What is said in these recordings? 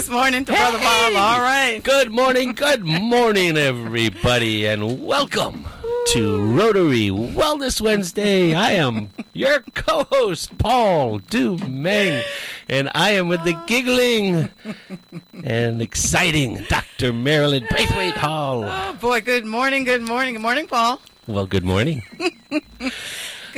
this morning to Brother Bob? All right. Good morning, good morning, everybody, and welcome to Rotary Wellness Wednesday. I am your co-host, Paul Dumeng, and I am with the giggling and exciting Dr. Marilyn Braithwaite Hall. Oh, boy. Good morning. Good morning. Good morning, Paul. Well, good morning.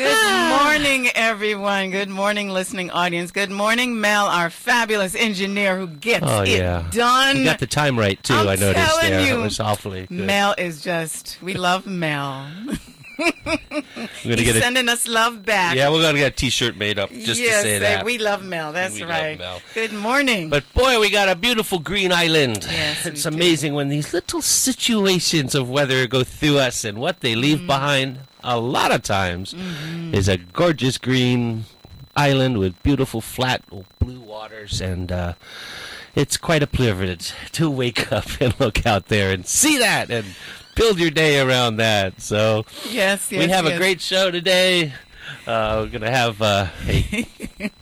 Good morning, everyone. Good morning, listening audience. Good morning, Mel, our fabulous engineer who gets Oh, it done. You got the time right, too, I'm I noticed telling there. you. It was awfully good. Mel is just, we love Mel. I'm gonna He's get a, sending us love back. yeah, we're going to get a T-shirt made up just yes, to say that. we love Mel. That's We love right. Mel. Good morning. But boy, we got a beautiful green island. Yes, it's we do. amazing when these little situations of weather go through us and what they Mm-hmm. leave behind. A lot of times is a gorgeous green island with beautiful flat blue waters, and uh, it's quite a privilege to wake up and look out there and see that and build your day around that. So yes, yes. we have yes. a great show today. Uh, we're going to have uh, a,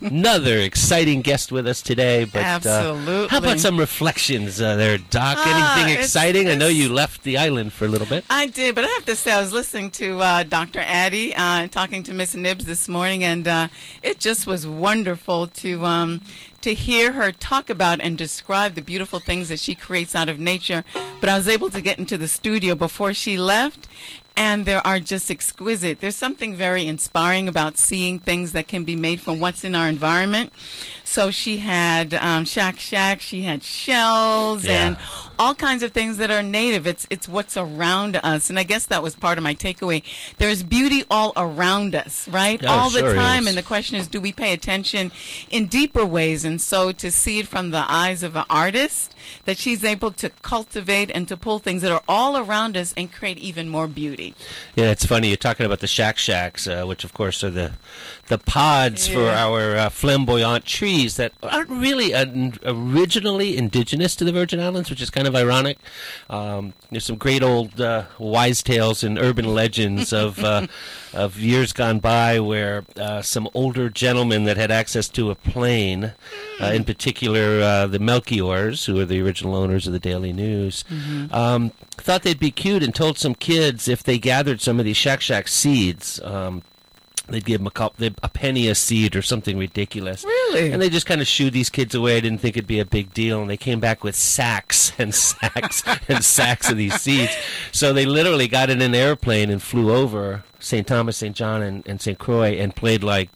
another exciting guest with us today. But, uh, Absolutely. how about some reflections uh, there, Doc? Ah, Anything it's- exciting? I know you left the island for a little bit. I did, but I have to say, I was listening to uh, Dr. Addie uh, talking to Miss Nibs this morning, and uh, it just was wonderful to um, to hear her talk about and describe the beautiful things that she creates out of nature. But I was able to get into the studio before she left. And there are just exquisite. There's something very inspiring about seeing things that can be made from what's in our environment. So she had um, Shack Shack, she had shells, Yeah. and all kinds of things that are native. It's it's what's around us, and I guess that was part of my takeaway. There's beauty all around us, right? Yeah, all the sure time, is. and the question is, do we pay attention in deeper ways? And so to see it from the eyes of an artist, that she's able to cultivate and to pull things that are all around us and create even more beauty. Yeah, it's funny. You're talking about the shack shacks, uh, which of course are the the pods for our uh, flamboyant trees that aren't really uh, originally indigenous to the Virgin Islands, which is kind of ironic. Um, there's some great old uh, wise tales and urban legends of uh, of years gone by where uh, some older gentlemen that had access to a plane, uh, in particular uh, the Melchiors, who are the original owners of the Daily News, um, thought they'd be cute and told some kids if they gathered some of these shack shack seeds. Um, They'd give them a, couple, a penny a seed or something ridiculous. Really? And they just kind of shooed these kids away. I didn't think it'd be a big deal. And they came back with sacks and sacks and sacks of these seeds. So they literally got in an airplane and flew over St. Thomas, St. John, and, and St. Croix and played like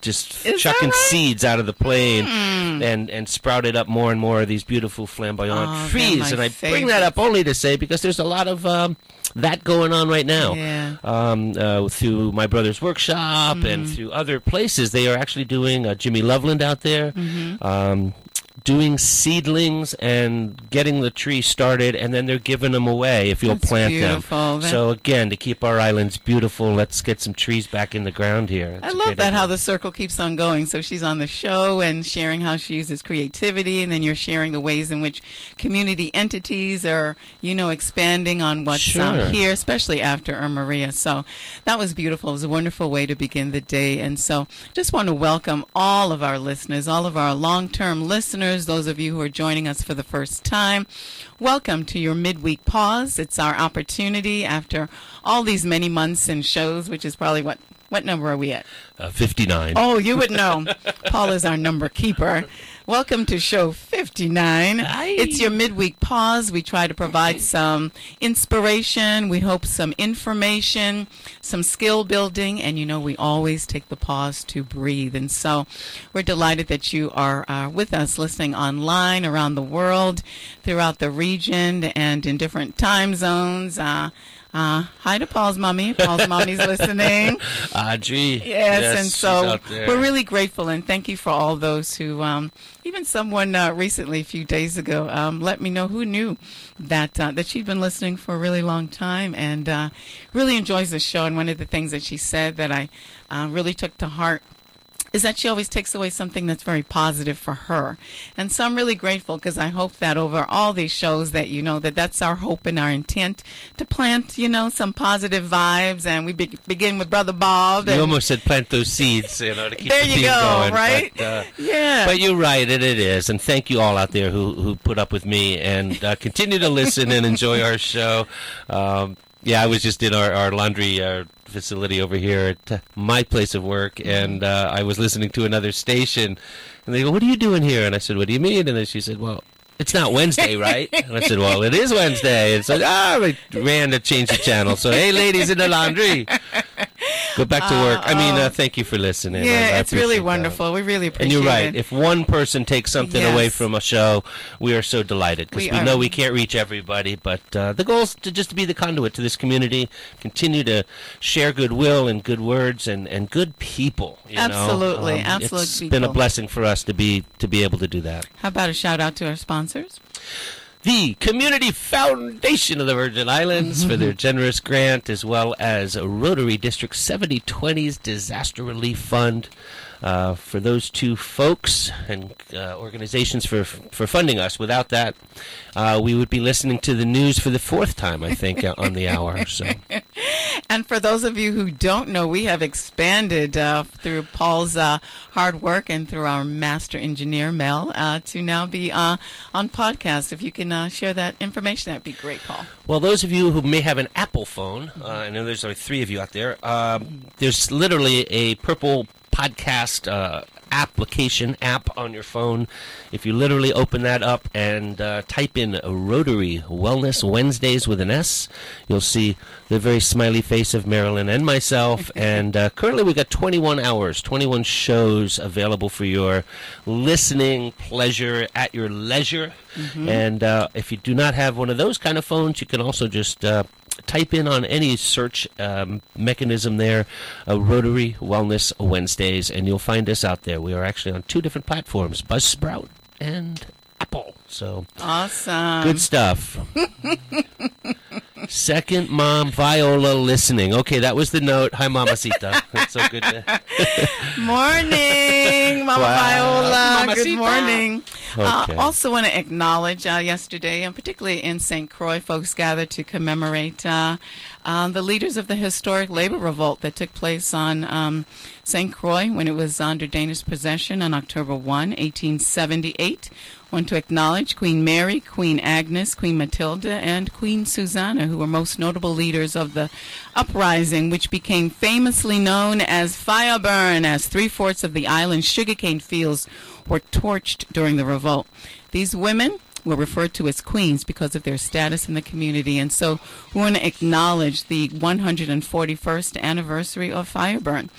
just Is chucking right? seeds out of the plane and, and sprouted up more and more of these beautiful flamboyant Oh, trees. And I bring that up only to say because there's a lot of um, that going on right now Yeah. um, uh, through my brother's workshop Mm-hmm. and through other places. They are actually doing uh, Jimmy Loveland out there, Mm-hmm. um, doing seedlings and getting the tree started, and then they're giving them away if you'll That's plant beautiful. them. That- So again, to keep our islands beautiful, let's get some trees back in the ground here. I love that idea. how the circle keeps on going. So she's on the show and sharing how she uses creativity, and then you're sharing the ways in which community entities are, you know, expanding on what's Sure. um, here, especially after Irma Maria. So that was beautiful. It was a wonderful way to begin the day. And so just want to welcome all of our listeners, all of our long-term listeners, those of you who are joining us for the first time. Welcome to your midweek pause. It's our opportunity after all these many months and shows, which is probably what what number are we at? Uh, 59. Oh, you would know. Paul is our number keeper. Welcome to show 59. Hi. It's your midweek pause. We try to provide some inspiration. We hope some information, some skill building, and you know, we always take the pause to breathe. And so we're delighted that you are uh, with us listening online around the world, throughout the region, and in different time zones. Uh, uh, hi to Paul's mommy. Paul's mommy's listening. Audrey. Yes, and so we're really grateful and thank you for all those who, um, even someone uh, recently, a few days ago, um, let me know who knew that uh, that she'd been listening for a really long time and uh, really enjoys the show. And one of the things that she said that I uh, really took to heart is that she always takes away something that's very positive for her. And so I'm really grateful because I hope that over all these shows that you know that that's our hope and our intent to plant, you know, some positive vibes. And we be- begin with Brother Bob. You almost said plant those seeds, you know, to keep there the you go, going. right? But, uh, yeah. But you're right, and it is. And thank you all out there who, who put up with me and uh, continue to listen and enjoy our show. Um, yeah, I was just in our, our laundry uh, facility over here at uh, my place of work, and uh, I was listening to another station. And they go, What are you doing here? And I said, What do you mean? And then she said, Well, it's not Wednesday, right? And I said, Well, it is Wednesday. And so, ah, I ran to change the channel. So, hey, ladies in the laundry, go back to work. I mean, uh, thank you for listening. I- I yeah, it's really appreciate that. wonderful. We really appreciate it. And you're right. it. If one person takes something away from a show, we are so delighted because We we, know we can't reach everybody. But uh, the goal is just to just be the conduit to this community, continue to share goodwill and good words and, and good people. You Absolutely, know? Um, absolute It's been a blessing for us to be to be able to do that. How about a shout out to our sponsors? The Community Foundation of the Virgin Islands for their generous grant, as well as Rotary District 7020's Disaster Relief Fund. Uh, for those two folks and uh, organizations for for funding us. Without that, uh, we would be listening to the news for the fourth time, I think, uh, on the hour. So And for those of you who don't know, we have expanded uh, through Paul's uh, hard work and through our master engineer, Mel, uh, to now be uh, on podcast. If you can uh, share that information, that'd be great, Paul. Well, those of you who may have an Apple phone, uh, I know there's only three of you out there. Um, there's literally a purple podcast uh, application app on your phone. If you literally open that up and uh, type in Rotary Wellness Wednesdays with an S, you'll see the very smiley face of Marilyn and myself. and uh, currently, we've got 21 hours, 21 shows available for your listening pleasure at your leisure. And uh, if you do not have one of those kind of phones, you can also just uh, type in on any search um, mechanism there, uh, Rotary Wellness Wednesdays, and you'll find us out there. We are actually on two different platforms, Buzzsprout and Apple. So Awesome. good stuff. Second mom Viola listening. Okay, that was the note. Hi, Mamacita. It's so good. To... morning, Mama Wow. Viola. Good morning. Okay. Uh, also, want to acknowledge uh, yesterday, and particularly in St. Croix, folks gathered to commemorate uh, uh, the leaders of the historic labor revolt that took place on um, St. Croix when it was under Danish possession on October 1, 1878. Want to acknowledge Queen Mary, Queen Agnes, Queen Matilda, and Queen Susanna, who were most notable leaders of the uprising, which became famously known as Fireburn, as three fourths of the island's sugarcane fields were torched during the revolt. These women were referred to as queens because of their status in the community, and so we want to acknowledge the 141st anniversary of Fireburn.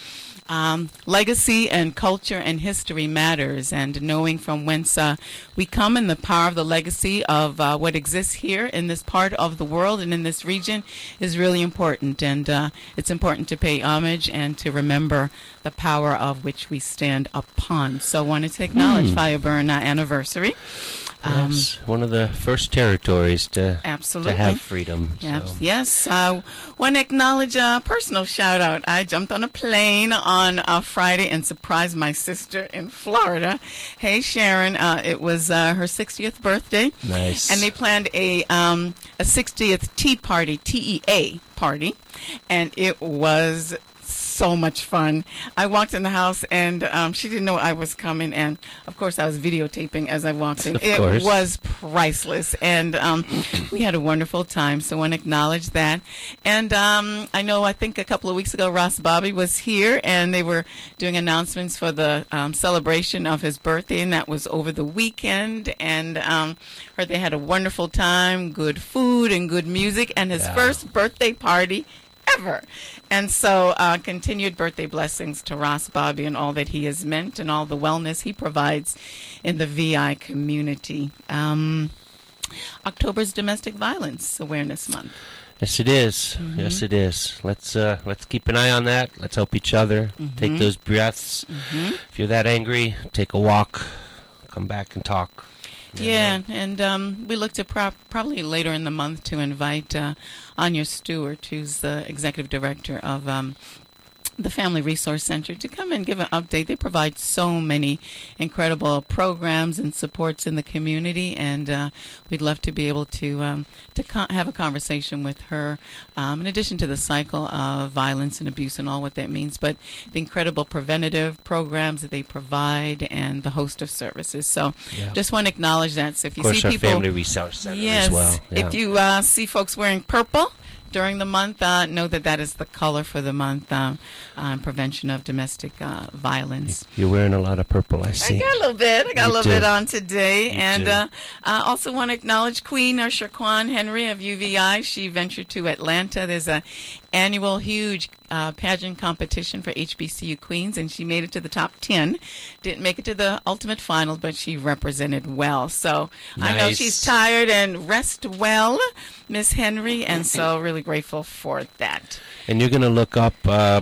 Um, legacy and culture and history matters, and knowing from whence uh, we come and the power of the legacy of uh, what exists here in this part of the world and in this region is really important. And uh, it's important to pay homage and to remember the power of which we stand upon. So, I wanted to acknowledge Fireburn uh, anniversary. Um, Yes, one of the first territories to Absolutely. to have freedom. Yes, so. yes. I want to acknowledge a personal shout out. I jumped on a plane on uh, Friday and surprised my sister in Florida. Hey, Sharon, uh, it was uh, her 60th birthday. Nice. And they planned a um, a 60th tea party, T E A party, and it was so much fun. I walked in the house and um, she didn't know I was coming, and of course I was videotaping as I walked in. Of it course. was priceless, and um, we had a wonderful time. So I want to acknowledge that. And um, I know I think a couple of weeks ago Ross Bobby was here, and they were doing announcements for the um, celebration of his birthday, and that was over the weekend. And um, heard they had a wonderful time, good food and good music, and his Yeah. first birthday party ever. And so, uh, continued birthday blessings to Ross Bobby and all that he has meant and all the wellness he provides in the VI community. Um, October's Domestic Violence Awareness Month. Yes, it is. Mm-hmm. Yes, it is. Let's uh, let's keep an eye on that. Let's help each other. Mm-hmm. Take those breaths. If you're that angry, take a walk. Come back and talk. Yeah, and um, we look to pro- probably later in the month to invite uh, Anya Stewart, who's the executive director of um, the Family Resource Center to come and give an update. They provide so many incredible programs and supports in the community, and uh, we'd love to be able to um, to co- have a conversation with her. Um, in addition to the cycle of violence and abuse and all what that means, but the incredible preventative programs that they provide and the host of services. So, Yeah. just want to acknowledge that. So, if you see people, Family Resource Center yes, as well. Yeah. if you uh, see folks wearing purple during the month, uh, know that that is the color for the month um, uh, prevention of domestic uh, violence. You're wearing a lot of purple, I see. I got a little bit. I got You a little do. bit on today, You and uh, I also want to acknowledge Queen Ursha Kwan Henry of UVI. She ventured to Atlanta. There's a annual huge uh, pageant competition for HBCU queens, and she made it to the top ten. Didn't make it to the ultimate final, but she represented well. So I know she's tired and rest well, Miss Henry, and so really grateful for that. And you're going to look up uh,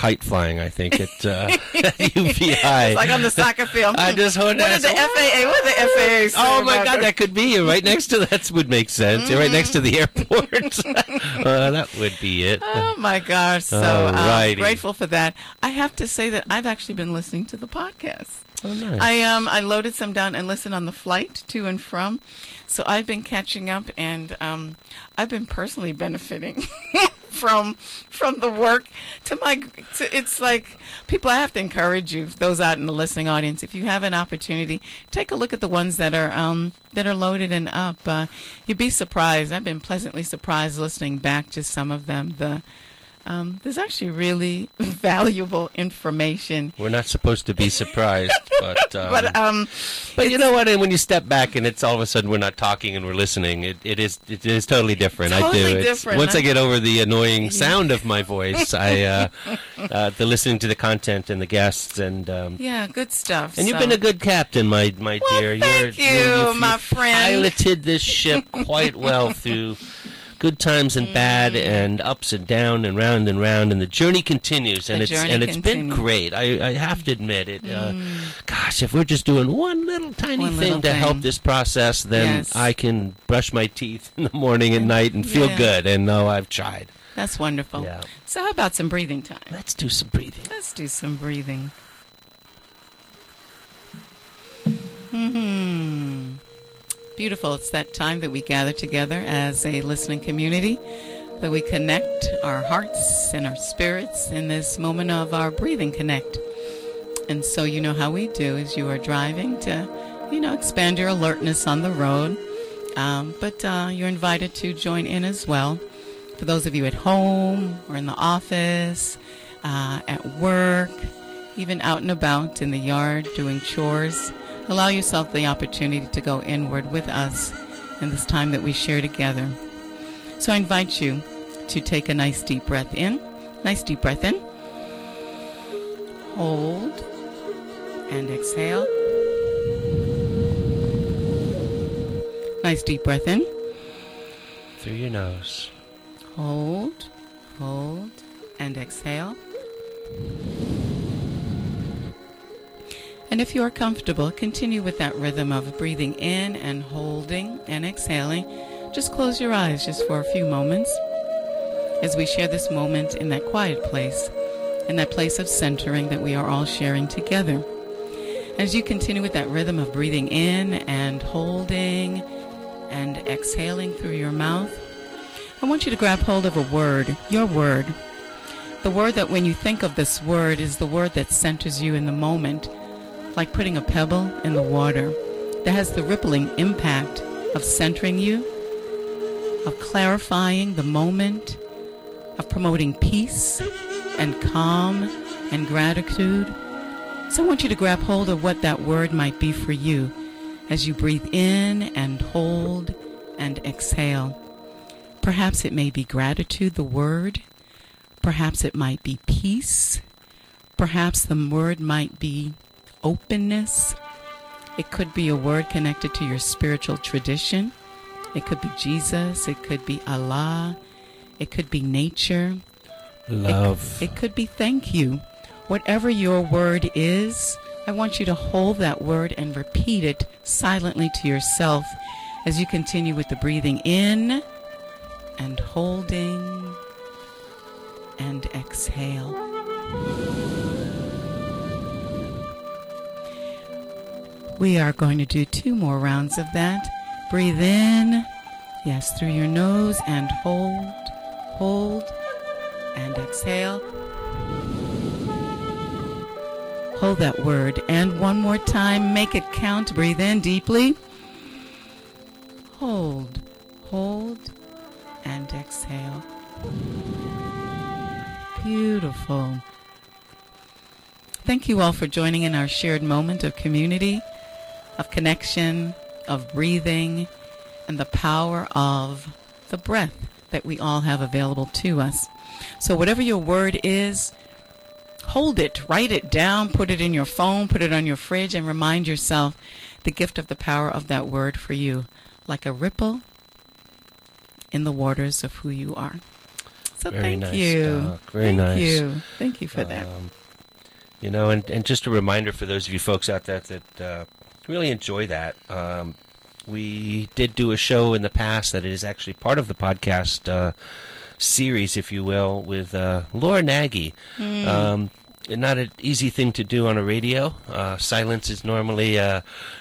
kite flying, I think, at uh, UVI. It's like on the soccer field. I just heard What that. did the FAA? What the FAA Oh my God, her? that could be. You're right next to that would make sense. You're right next to the airport. uh, that would be it. Oh my gosh! So um, grateful for that. I have to say that I've actually been listening to the podcast. Oh, nice. I um I loaded some down and listened on the flight to and from, so I've been catching up and um I've been personally benefiting from from the work. To my to, it's like people I have to encourage you those out in the listening audience if you have an opportunity take a look at the ones that are um that are loaded and up. Uh, you'd be surprised. I've been pleasantly surprised listening back to some of them. The um, there's actually really valuable information We're not supposed to be surprised, but um, but um but you know what? And when you step back and it's all of a sudden we're not talking and we're listening, it, it is it is totally different. I Totally do. It's- different, Once? I get over the annoying sound of my voice, I uh, uh, the listening to the content and the guests and. Um, Yeah, good stuff. and you've been a good captain, my my Well, dear. thank You're, you, you've- my you've friend. Piloted this ship quite well through good times and bad, Mm. and ups and down and round and round, and the journey continues, and The it's and it's been. Mm. great. I, I have to admit it. Uh, gosh, if we're just doing one little tiny One thing little to help this process, then Yes. I can brush my teeth in the morning and night and feel Yeah. good and know I've tried. That's wonderful. Yeah. So how about some breathing time? Let's do some breathing. Let's do some breathing. hmm Beautiful. It's that time that we gather together as a listening community, that we connect our hearts and our spirits in this moment of our breathing connect. And so you know how we do is you are driving to, you know, expand your alertness on the road. Um, but uh, you're invited to join in as well. For those of you at home or in the office, uh, at work, even out and about in the yard doing chores, allow yourself the opportunity to go inward with us in this time that we share together. So I invite you to take a nice deep breath in. Nice deep breath in. Hold and exhale. Nice deep breath in. Through your nose. Hold, hold, and exhale. And if you are comfortable, continue with that rhythm of breathing in and holding and exhaling. Just close your eyes just for a few moments as we share this moment in that quiet place, in that place of centering that we are all sharing together. As you continue with that rhythm of breathing in and holding and exhaling through your mouth, I want you to grab hold of a word, your word. The word that when you think of this word is the word that centers you in the moment, like putting a pebble in the water, that has the rippling impact of centering you, of clarifying the moment, of promoting peace and calm and gratitude. So I want you to grab hold of what that word might be for you as you breathe in and hold and exhale. Perhaps it may be gratitude, the word. Perhaps it might be peace. Perhaps the word might be openness. It could be a word connected to your spiritual tradition. It could be Jesus. It could be Allah. It could be nature. It- Love. It, could be thank you. Whatever your word is, I want you to hold that word and repeat it silently to yourself as you continue with the breathing in and holding and exhale. We are going to do two more rounds of that. Breathe in, yes, through your nose and hold, hold, and exhale. Hold that word. And one more time, make it count. Breathe in deeply. Hold, hold, and exhale. Beautiful. Thank you all for joining in our shared moment of community of connection, of breathing, and the power of the breath that we all have available to us. So, whatever your word is, hold it, write it down, put it in your phone, put it on your fridge, and remind yourself the gift of the power of that word for you, like a ripple in the waters of who you are. So, Very thank nice, you. Doc. Very thank nice. you. Thank you for that. Um, you know, and, and just a reminder for those of you folks out there that uh, really enjoy that. Um, we did do a show in the past that is actually part of the podcast uh, series, if you will, with uh, Laura Nagy. Hmm. Um, not an easy thing to do on a radio. Uh, silence is normally, uh,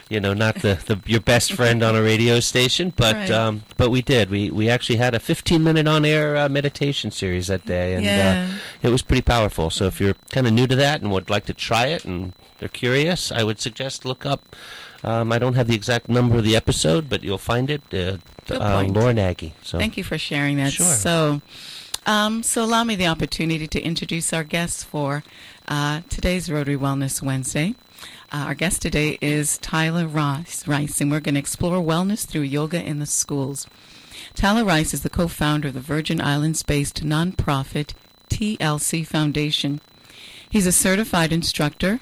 you know, not the, the your best friend on a radio station. But Right. um, but we did. We we actually had a 15 minute on air uh, meditation series that day, and Yeah. uh, it was pretty powerful. So if you're kind of new to that and would like to try it and they're curious, I would suggest look up. Um, I don't have the exact number of the episode, but you'll find it. Uh, uh, point. Laura So Thank you for sharing that. Sure. So, um, so allow me the opportunity to introduce our guests for uh, today's Rotary Wellness Wednesday. Uh, our guest today is Tyler Rice, Rice, and we're going to explore wellness through yoga in the schools. Tyler Rice is the co-founder of the Virgin Islands-based nonprofit TLC Foundation. He's a certified instructor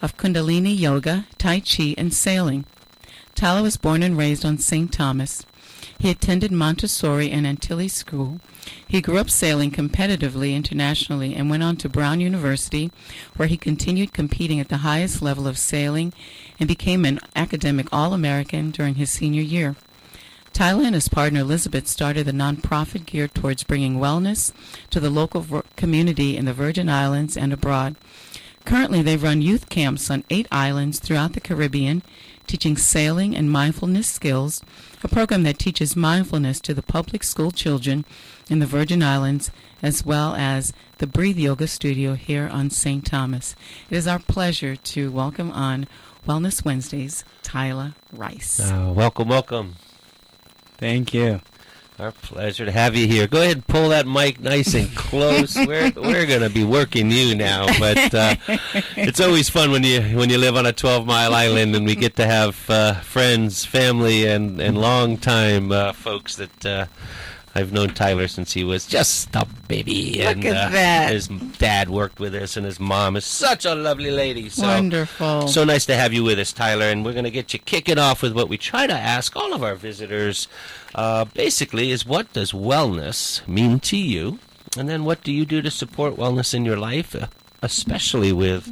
of Kundalini Yoga, Tai Chi, and sailing. Tyler was born and raised on St. Thomas. He attended Montessori and Antilles School. He grew up sailing competitively internationally and went on to Brown University, where he continued competing at the highest level of sailing and became an academic All American during his senior year. Tyler and his partner Elizabeth started a nonprofit geared towards bringing wellness to the local community in the Virgin Islands and abroad. Currently, they run youth camps on eight islands throughout the Caribbean, teaching sailing and mindfulness skills, a program that teaches mindfulness to the public school children in the Virgin Islands, as well as the Breathe Yoga Studio here on St. Thomas. It is our pleasure to welcome on Wellness Wednesdays Tyler Rice. uh, welcome, welcome. Thank you. Our pleasure to have you here. Go ahead and pull that mic nice and close. we're we're going to be working you now, but uh, it's always fun when you when you live on a 12 mile island and we get to have uh, friends, family, and and long time uh, folks that. I've known Tyler since he was just a baby, Look and at uh, that. his dad worked with us, and his mom is such a lovely lady. So Wonderful. so nice to have you with us, Tyler, and we're going to get you kicking off with what we try to ask all of our visitors. Uh, basically, is what does wellness mean to you, and then what do you do to support wellness in your life, uh, especially with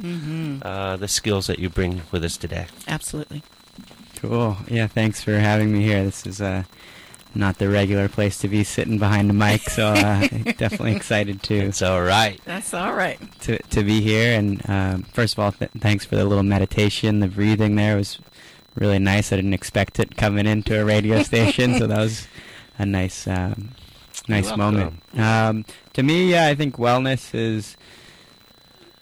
uh, the skills that you bring with us today. Absolutely. Cool. Yeah, thanks for having me here. This is uh, not the regular place to be sitting behind a mic, so uh, definitely excited to, It's all right. That's all right. to to be here. And um, first of all, th- thanks for the little meditation. The breathing there was really nice. I didn't expect it coming into a radio station, so that was a nice um, nice moment. Um, to me, yeah, I think wellness is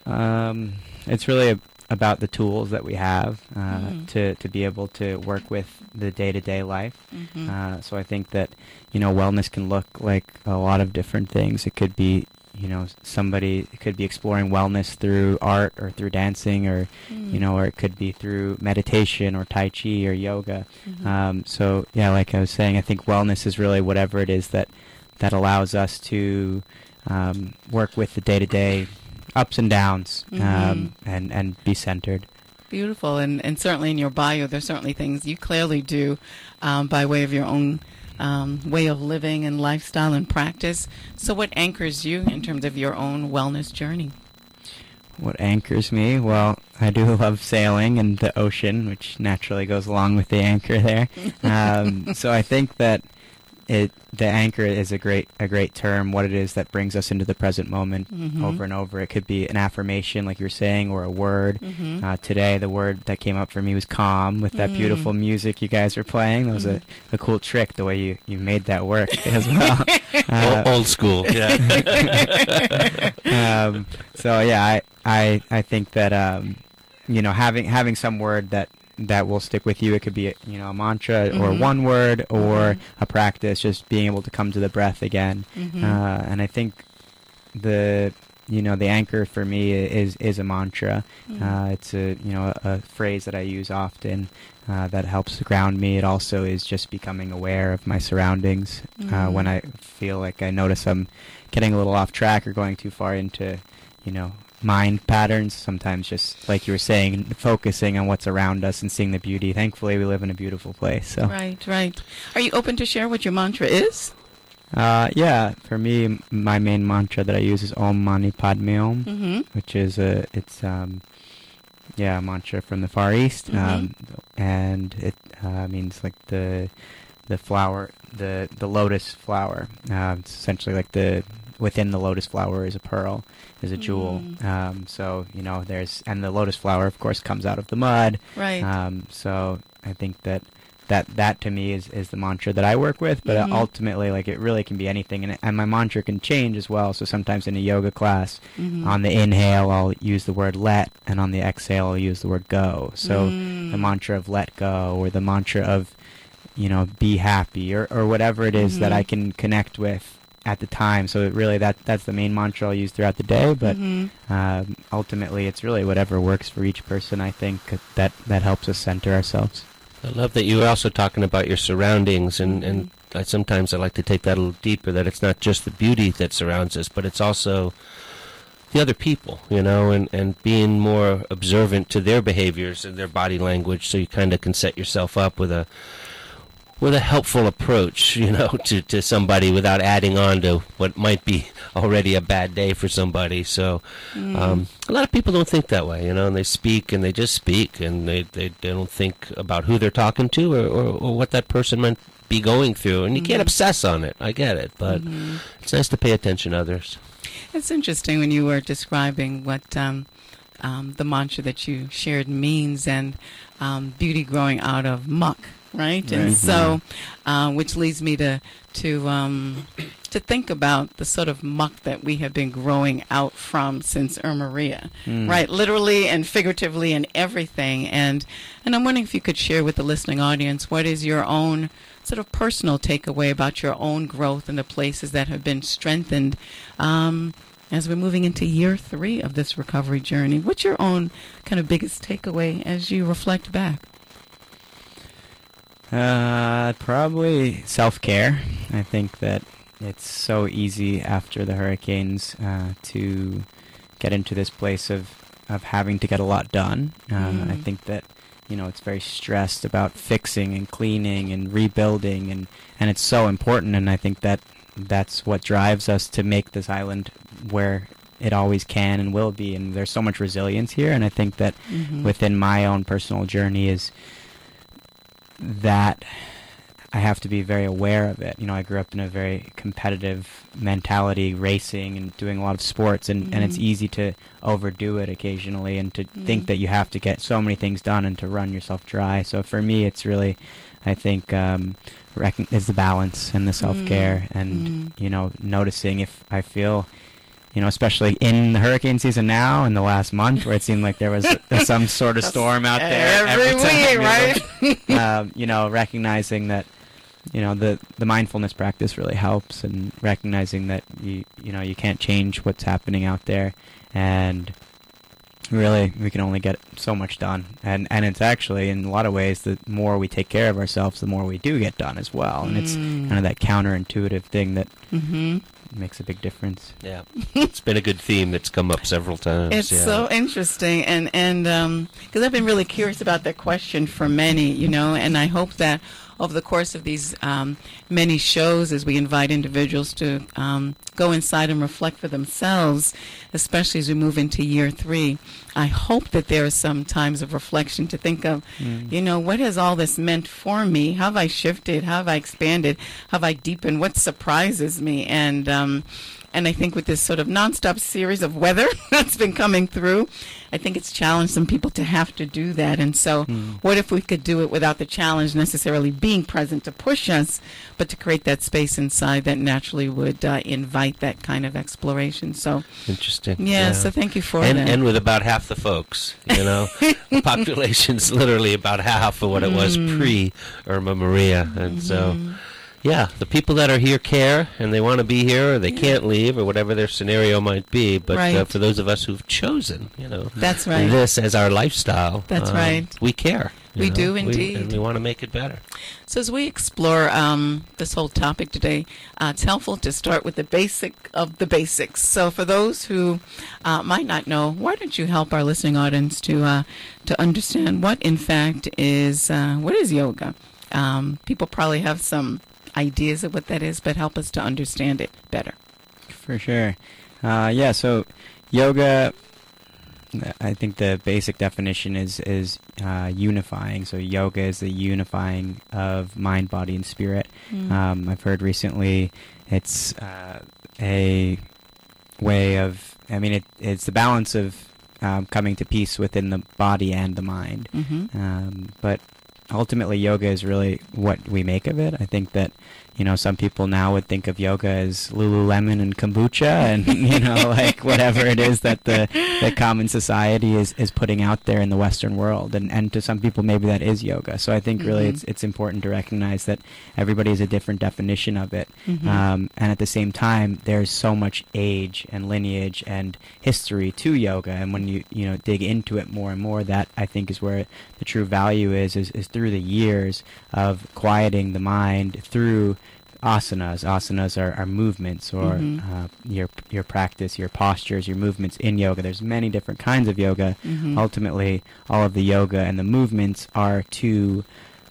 um, it's really a, about the tools that we have uh, Mhm. to to be able to work with the day to day life. hmm Uh, so I think that you know wellness can look like a lot of different things. It could be you know somebody it could be exploring wellness through art or through dancing or Mm. you know or it could be through meditation or tai chi or yoga. Mhm. Um, so yeah, like I was saying, I think wellness is really whatever it is that that allows us to um, work with the day to day ups and downs Mhm. um, and and be centered. Beautiful, and and certainly in your bio, there's certainly things you clearly do um, by way of your own um, way of living and lifestyle and practice. So, what anchors you in terms of your own wellness journey? What anchors me? Well, I do love sailing and the ocean, which naturally goes along with the anchor there. Um, so I think that it the anchor is a great a great term. What it is that brings us into the present moment Mhm. over and over. It could be an affirmation, like you're saying, or a word. Mhm. Uh, today, the word that came up for me was calm. With that Mm. beautiful music you guys were playing, that was a, a cool trick. The way you, you made that work as well. Uh, O- old school. Yeah. um, so yeah, I, I I think that um, you know having having some word that that will stick with you. It could be a, you know a mantra or Mhm. one word or Mhm. a practice. Just being able to come to the breath again. Mhm. Uh, and I think the you know the anchor for me is is a mantra. Mm. Uh, it's a you know a, a phrase that I use often uh, that helps ground me. It also is just becoming aware of my surroundings uh, Mm. when I feel like I notice I'm getting a little off track or going too far into you know mind patterns. Sometimes just like you were saying, focusing on what's around us and seeing the beauty. Thankfully, we live in a beautiful place. So Right, right. Are you open to share what your mantra is? uh, yeah, for me, my main mantra that I use is Om Mani Padme Om. Mm-hmm. which is a it's um yeah mantra from the Far East, Mhm. um, and it uh, means like the the flower the the lotus flower. Uh, it's essentially like the within the lotus flower is a pearl, is a jewel. Mm. Um, so you know there's and the lotus flower of course comes out of the mud. Right. Um, so I think that that that to me is, is the mantra that I work with. But Mhm. uh, ultimately, like it really can be anything, and, and my mantra can change as well. So sometimes in a yoga class, Mhm. on the inhale I'll use the word let, and on the exhale I'll use the word go. So Mm. the mantra of let go, or the mantra of you know be happy, or or whatever it is that Mhm. I can connect with at the time. So really that that's the main mantra I'll use throughout the day. But Mhm. um, ultimately, it's really whatever works for each person. I think that that helps us center ourselves. I love that you were also talking about your surroundings, and, and I, sometimes I like to take that a little deeper. That it's not just the beauty that surrounds us, but it's also the other people, you know, and, and being more observant to their behaviors and their body language, so you kind of can set yourself up with a with a helpful approach, you know, to, to somebody without adding on to what might be already a bad day for somebody. So Mm. um, a lot of people don't think that way, you know, and they speak and they just speak and they, they, they don't think about who they're talking to or, or, or what that person might be going through. And you can't Mhm. obsess on it. I get it. But Mhm. it's nice to pay attention to others. It's interesting when you were describing what um, um, the mantra that you shared means and um, beauty growing out of muck, right? And so, uh, which leads me to to um, to think about the sort of muck that we have been growing out from since Irma Maria, Mm. right? Literally and figuratively and everything. And and I'm wondering if you could share with the listening audience what is your own sort of personal takeaway about your own growth and the places that have been strengthened um, as we're moving into year three of this recovery journey. What's your own kind of biggest takeaway as you reflect back? Uh, probably self care. I think that it's so easy after the hurricanes uh, to get into this place of, of having to get a lot done. Uh, I Mm. think that you know it's very stressed about fixing and cleaning and rebuilding, and and it's so important. And I think that that's what drives us to make this island where it always can and will be. And there's so much resilience here, and I think that Mhm. within my own personal journey is that I have to be very aware of it. You know, I grew up in a very competitive mentality, racing and doing a lot of sports, and, and it's Mhm. easy to overdo it occasionally and to Mhm. think that you have to get so many things done and to run yourself dry. So for me, it's really, I think, um, recon- is the balance and the self care and, Mm. you know, noticing if I feel you know, especially in the hurricane season now, in the last month, where it seemed like there was some sort of storm out there Every time, week, right? um, you know, recognizing that, you know, the the mindfulness practice really helps, and recognizing that you you know you can't change what's happening out there, and really we can only get so much done, and and it's actually in a lot of ways the more we take care of ourselves, the more we do get done as well, and it's Mm. kind of that counterintuitive thing that Mm-hmm. Makes a big difference. Yeah. it's been a good theme that's come up several times. It's yeah. so interesting, and and um, because I've been really curious about that question for many, you know, and I hope that over the course of these um, many shows, as we invite individuals to um, go inside and reflect for themselves, especially as we move into year three, I hope that there are some times of reflection to think of, Mm. you know, what has all this meant for me? How have I shifted? How have I expanded? How have I deepened? What surprises me? And um, and I think with this sort of nonstop series of weather that's been coming through, I think it's challenged some people to have to do that. And so, what if we could do it without the challenge necessarily being present to push us, but to create that space inside that naturally would uh, invite that kind of exploration? So, Interesting. yeah, so thank you for and, that. and with about half the folks, you know, the population's literally about half of what it was Mm. pre Irma Maria, and so. Yeah, the people that are here care and they want to be here or they can't leave or whatever their scenario might be. But uh, for those of us who've chosen, you know, That's right. this as our lifestyle, That's um, right. We care. We know. do indeed. and we want to make it better. So as we explore um, this whole topic today, uh, it's helpful to start with the basic of the basics. So for those who uh, might not know, why don't you help our listening audience to uh, to understand what, in fact, is uh, what is yoga? Um, people probably have some ideas of what that is, but help us to understand it better. For sure. Uh, yeah, so yoga, I think the basic definition is, is uh, unifying. So yoga is the unifying of mind, body, and spirit. Um, I've heard recently it's uh, a way of, I mean, it, it's the balance of um, coming to peace within the body and the mind. hmm Um, but ultimately, yoga is really what we make of it. I think that you know some people now would think of yoga as Lululemon and kombucha, and you know like whatever it is that the the common society is, is putting out there in the Western world, and and to some people maybe that is yoga. So I think really Mhm. it's it's important to recognize that everybody has a different definition of it, Mhm. um, and at the same time there's so much age and lineage and history to yoga, and when you you know dig into it more and more, that I think is where the true value is is, is through the years of quieting the mind through asanas. Asanas are, are movements or Mhm. uh, your your practice, your postures, your movements in yoga. There's many different kinds of yoga. Mhm. Ultimately, all of the yoga and the movements are to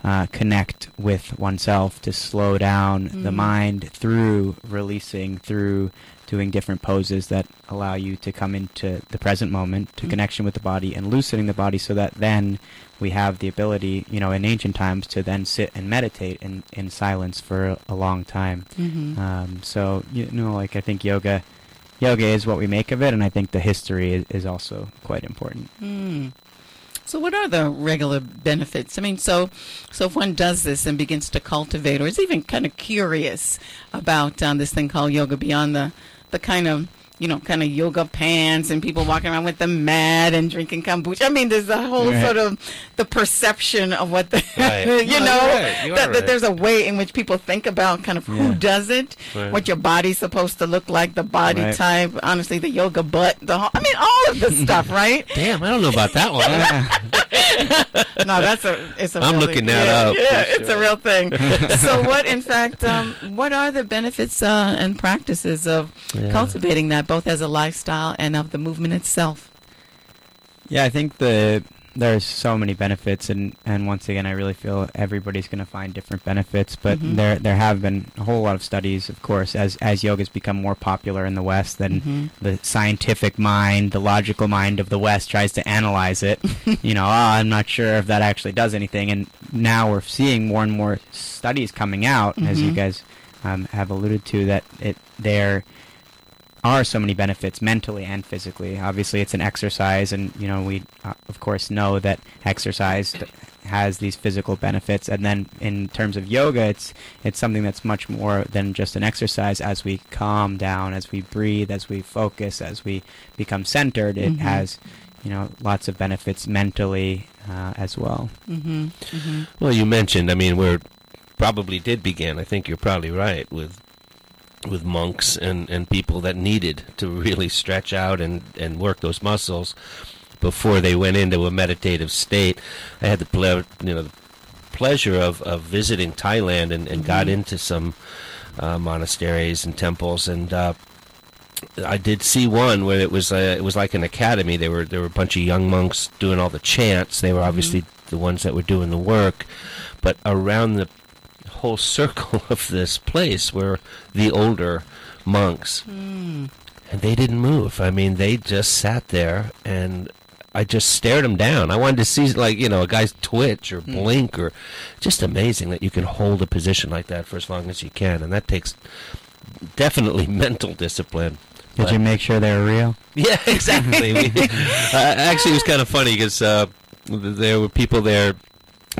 uh, connect with oneself, to slow down the Mhm. mind through releasing, through doing different poses that allow you to come into the present moment, to Mhm. connection with the body, and loosening the body so that then we have the ability, you know, in ancient times to then sit and meditate in, in silence for a long time. Mhm. Um, so, you know, like I think yoga, yoga is what we make of it, and I think the history is, is also quite important. Hmm. So, what are the regular benefits? I mean, so so if one does this and begins to cultivate, or is even kind of curious about um, this thing called yoga beyond the the kind of you know kind of yoga pants and people walking around with the mat and drinking kombucha. I mean, there's a whole Right. sort of the perception of what the Right. you No, know. You that, that there's a way in which people think about kind of who does it, what your body's supposed to look like, the body type. Honestly, the yoga butt. The whole, I mean, all of this stuff, right? Damn, I don't know about that one. no, that's a. It's a. I'm real looking thing. that yeah, up, Yeah, for it's a real thing. so, what, in fact, um, what are the benefits uh, and practices of Yeah. cultivating that, both as a lifestyle and of the movement itself? Yeah, I think the there's so many benefits, and, and once again, I really feel everybody's going to find different benefits. But Mhm. there there have been a whole lot of studies, of course, as as yoga's become more popular in the West. Then Mhm. the scientific mind, the logical mind of the West tries to analyze it. you know, oh, I'm not sure if that actually does anything. And now we're seeing more and more studies coming out, as you Mhm. guys um, have alluded to, that it there are so many benefits mentally and physically. Obviously, it's an exercise, and you know we uh, of course know that exercise has these physical benefits. And then in terms of yoga, it's it's something that's much more than just an exercise. As we calm down, as we breathe, as we focus, as we become centered, it Mhm. has you know lots of benefits mentally uh, as well. Mm-hmm. Mm-hmm. Well, you mentioned, I mean, we're probably did begin. I think you're probably right with with monks and, and people that needed to really stretch out and, and work those muscles before they went into a meditative state. I had the ple- you know the pleasure of, of visiting Thailand and, and got Mhm. into some uh, monasteries and temples and uh, I did see one where it was uh, it was like an academy. There were there were a bunch of young monks doing all the chants. They were obviously the ones that were doing the work, but around the whole circle of this place were the older monks, Mm. and they didn't move. I mean, they just sat there, and I just stared them down. I wanted to see, like, you know, a guy's twitch or blink, or just amazing that you can hold a position like that for as long as you can, and that takes definitely mental discipline. Did But- you make sure they were real? yeah, exactly. We, uh, actually, it was kind of funny because uh, there were people there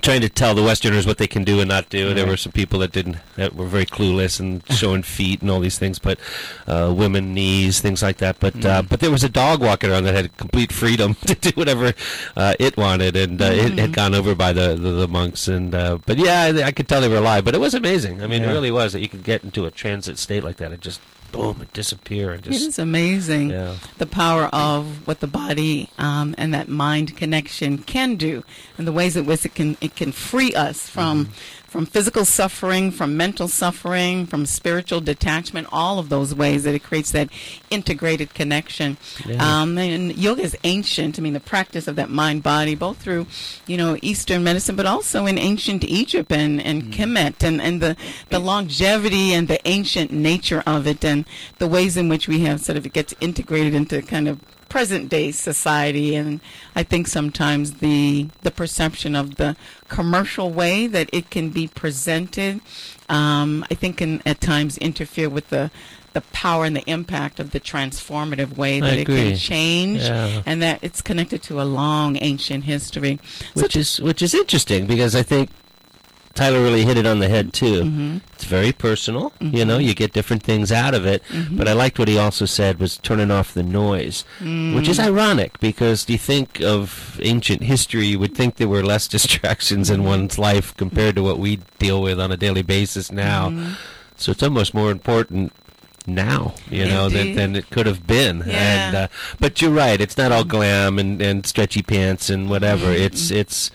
trying to tell the Westerners what they can do and not do. There were some people that didn't, that were very clueless and showing feet and all these things, but uh, women knees, things like that. But uh, Mhm. but there was a dog walking around that had complete freedom to do whatever uh, it wanted, and uh, it had gone over by the the, the monks. And uh, but yeah, I, I could tell they were alive. But it was amazing. I mean, it really was that you could get into a transit state like that It just boom, and disappear and It just is amazing. yeah. the power of what the body um, and that mind connection can do, and the ways in which it can it can free us from Mm-hmm. From physical suffering, from mental suffering, from spiritual detachment. All of those ways that it creates that integrated connection. Yeah. Um, and yoga is ancient. I mean, the practice of that mind body, both through you know Eastern medicine, but also in ancient Egypt and and Mm. Kemet, and and the the longevity and the ancient nature of it, and the ways in which we have sort of it gets integrated into kind of present day society and I think sometimes the the perception of the commercial way that it can be presented um, I think can at times interfere with the the power and the impact of the transformative way that it can change Yeah. and that it's connected to a long ancient history. So which is which is interesting because I think Tyler really hit it on the head too. Mhm. It's very personal, you know. You get different things out of it. Mm-hmm. But I liked what he also said was turning off the noise, which is ironic because do you think of ancient history, you would think there were less distractions in one's life compared to what we deal with on a daily basis now. Mm-hmm. So it's almost more important now, you know, than, than it could have been. Yeah. And uh, but you're right; it's not all glam and, and stretchy pants and whatever. Mm-hmm. It's it's.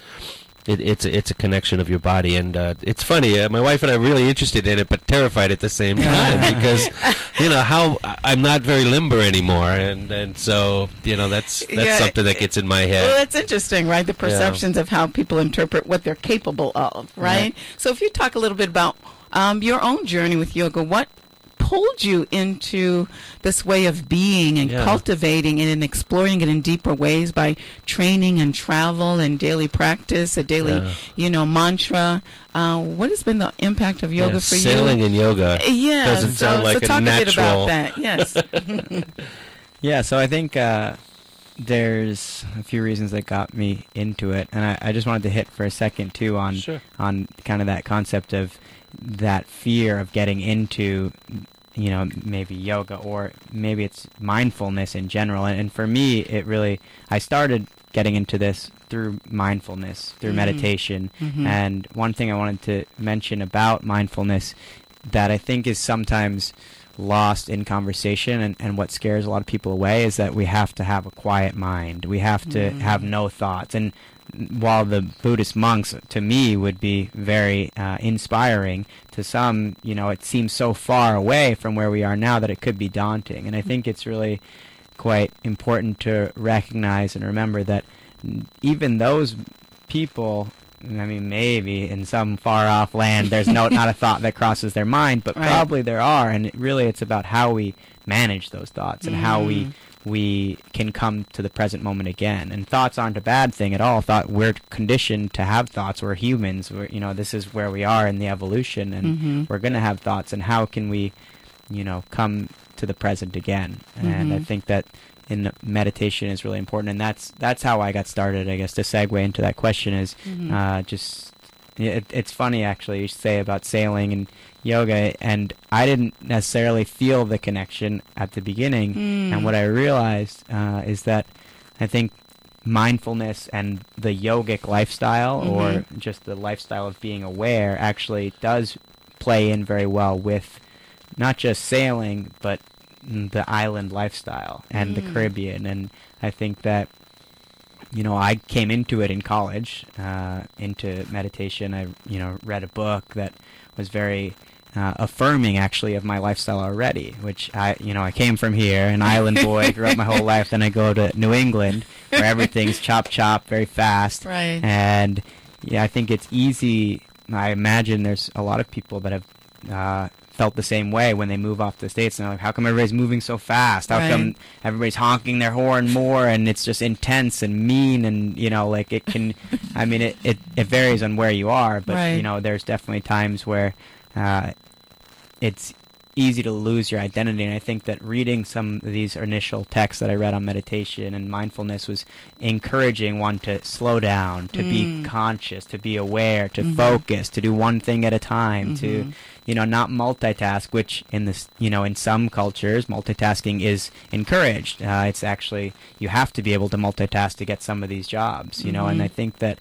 It, it's a, it's a connection of your body, and uh, it's funny. Uh, my wife and I are really interested in it, but terrified at the same time because, you know, how I'm not very limber anymore, and, and so you know that's that's Yeah, something that gets in my head. Well, that's interesting, right? The perceptions of how people interpret what they're capable of, right? Right. So, if you talk a little bit about um, your own journey with yoga, what pulled you into this way of being and Yeah. cultivating it and exploring it in deeper ways by training and travel and daily practice, a daily, Yeah. you know, mantra? Uh, what has been the impact of yoga Yeah, for sailing you? Sailing and yoga Yeah, doesn't so, sound like so a talk a bit about that. Yes. Yeah, so I think uh, there's a few reasons that got me into it, and I, I just wanted to hit for a second too on Sure. on kind of that concept of that fear of getting into, you know, maybe yoga or maybe it's mindfulness in general. And, and for me, it really I started getting into this through mindfulness, through Mhm. meditation, Mhm. and one thing I wanted to mention about mindfulness that I think is sometimes lost in conversation and, and what scares a lot of people away is that we have to have a quiet mind. We have to Mm. have no thoughts. And while the Buddhist monks, to me, would be very uh, inspiring, to some, you know, it seems so far away from where we are now that it could be daunting. And I think it's really quite important to recognize and remember that even those people I mean, maybe in some far off land, there's no not a thought that crosses their mind, but Right. probably there are, and it, really, it's about how we manage those thoughts and how we Mm. We can come to the present moment again. And thoughts aren't a bad thing at all. Thought we're conditioned to have thoughts. We're humans. We're you know this is where we are in the evolution, and Mhm. we're going to have thoughts. And how can we, you know, come to the present again? And I Mhm. think that in meditation is really important, and that's that's how I got started. I guess to segue into that question is Mhm. uh, just it, it's funny actually you say about sailing and yoga, and I didn't necessarily feel the connection at the beginning, Mm. and what I realized uh, is that I think mindfulness and the yogic lifestyle, or Mhm. just the lifestyle of being aware, actually does play in very well with not just sailing, but mm, the island lifestyle and the Mm. Caribbean. And I think that, you know, I came into it in college, uh, into meditation. I, you know, read a book that was very uh, affirming, actually, of my lifestyle already. Which I, you know, I came from here, an island boy, grew up my whole life. Then I go to New England, where everything's chop chop, very fast. Right. And yeah, I think it's easy I imagine there's a lot of people that have uh, felt the same way when they move off the states. And they're like, how come everybody's moving so fast? How Right. come everybody's honking their horn more and it's just intense and mean and you know like it can. I mean, it, it it varies on where you are, but Right. you know, there's definitely times where uh, it's easy to lose your identity. And I think that reading some of these initial texts that I read on meditation and mindfulness was encouraging one to slow down, to be Mm. conscious, to be aware, to Mhm. focus, to do one thing at a time, to Mhm. you know not multitask. Which in this you know in some cultures multitasking is encouraged. Uh, it's actually you have to be able to multitask to get some of these jobs. You know, and. I think that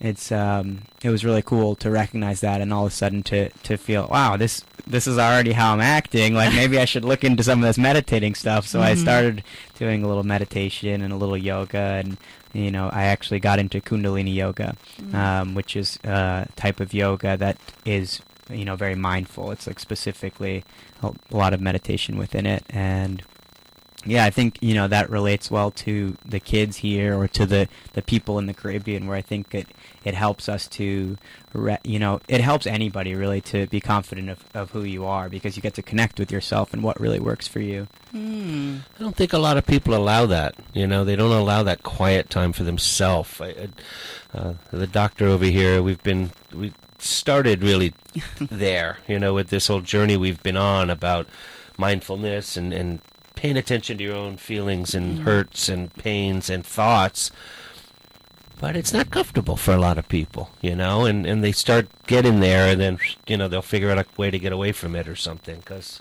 it's um it was really cool to recognize that and all of a sudden to to feel wow this this is already how I'm acting like maybe I should look into some of this meditating stuff so I Mhm. started doing a little meditation and a little yoga and you know I actually got into kundalini yoga Mm. um, which is a type of yoga that is you know very mindful it's like specifically a, a lot of meditation within it and yeah, I think you know that relates well to the kids here or to the, the people in the Caribbean, where I think it it helps us to, re- you know, it helps anybody really to be confident of, of who you are because you get to connect with yourself and what really works for you. Mm. I don't think a lot of people allow that. You know, they don't allow that quiet time for themselves. Uh, the doctor over here, we've been we started really there. You know, with this whole journey we've been on about mindfulness and and paying attention to your own feelings and hurts and pains and thoughts. But it's not comfortable for a lot of people, you know, and, and they start getting there, and then you know they'll figure out a way to get away from it or something. Because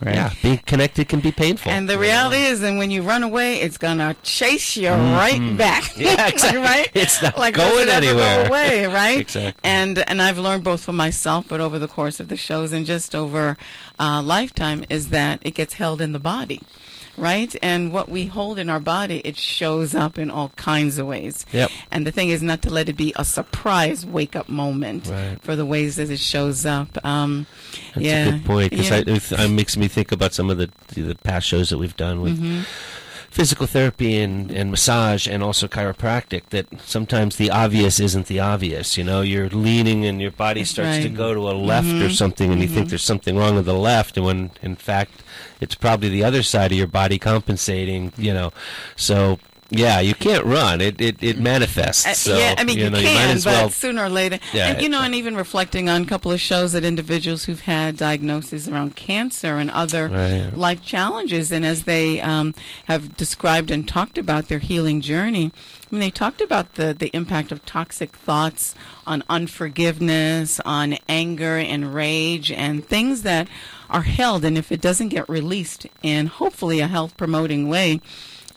Right. yeah, being connected can be painful. And the you know? reality is, and when you run away, it's gonna chase you right back. Mm-hmm. Yeah, exactly. right? It's not like going does it ever anywhere. Go away, right? Exactly. And and I've learned both for myself, but over the course of the shows and just over uh, lifetime, is that it gets held in the body. Right, and what we hold in our body, it shows up in all kinds of ways. Yep. And the thing is not to let it be a surprise wake up moment Right. for the ways that it shows up. Um, That's yeah, a good point because yeah. it, it makes me think about some of the the past shows that we've done with Mm-hmm. physical therapy and, and massage and also chiropractic. That sometimes the obvious isn't the obvious. You know, you're leaning and your body starts to go to a left Mhm. or something, and you think there's something wrong with the left, and when in fact it's probably the other side of your body compensating. You know, so. Yeah, you can't run. It it, it manifests. Uh, so, yeah, I mean, you, know, can, you but well. sooner or later, Yeah, and, you know, and even reflecting on a couple of shows that individuals who've had diagnoses around cancer and other Right. life challenges, and as they um, have described and talked about their healing journey, I mean, they talked about the the impact of toxic thoughts on unforgiveness, on anger and rage, and things that are held, and if it doesn't get released in hopefully a health promoting way.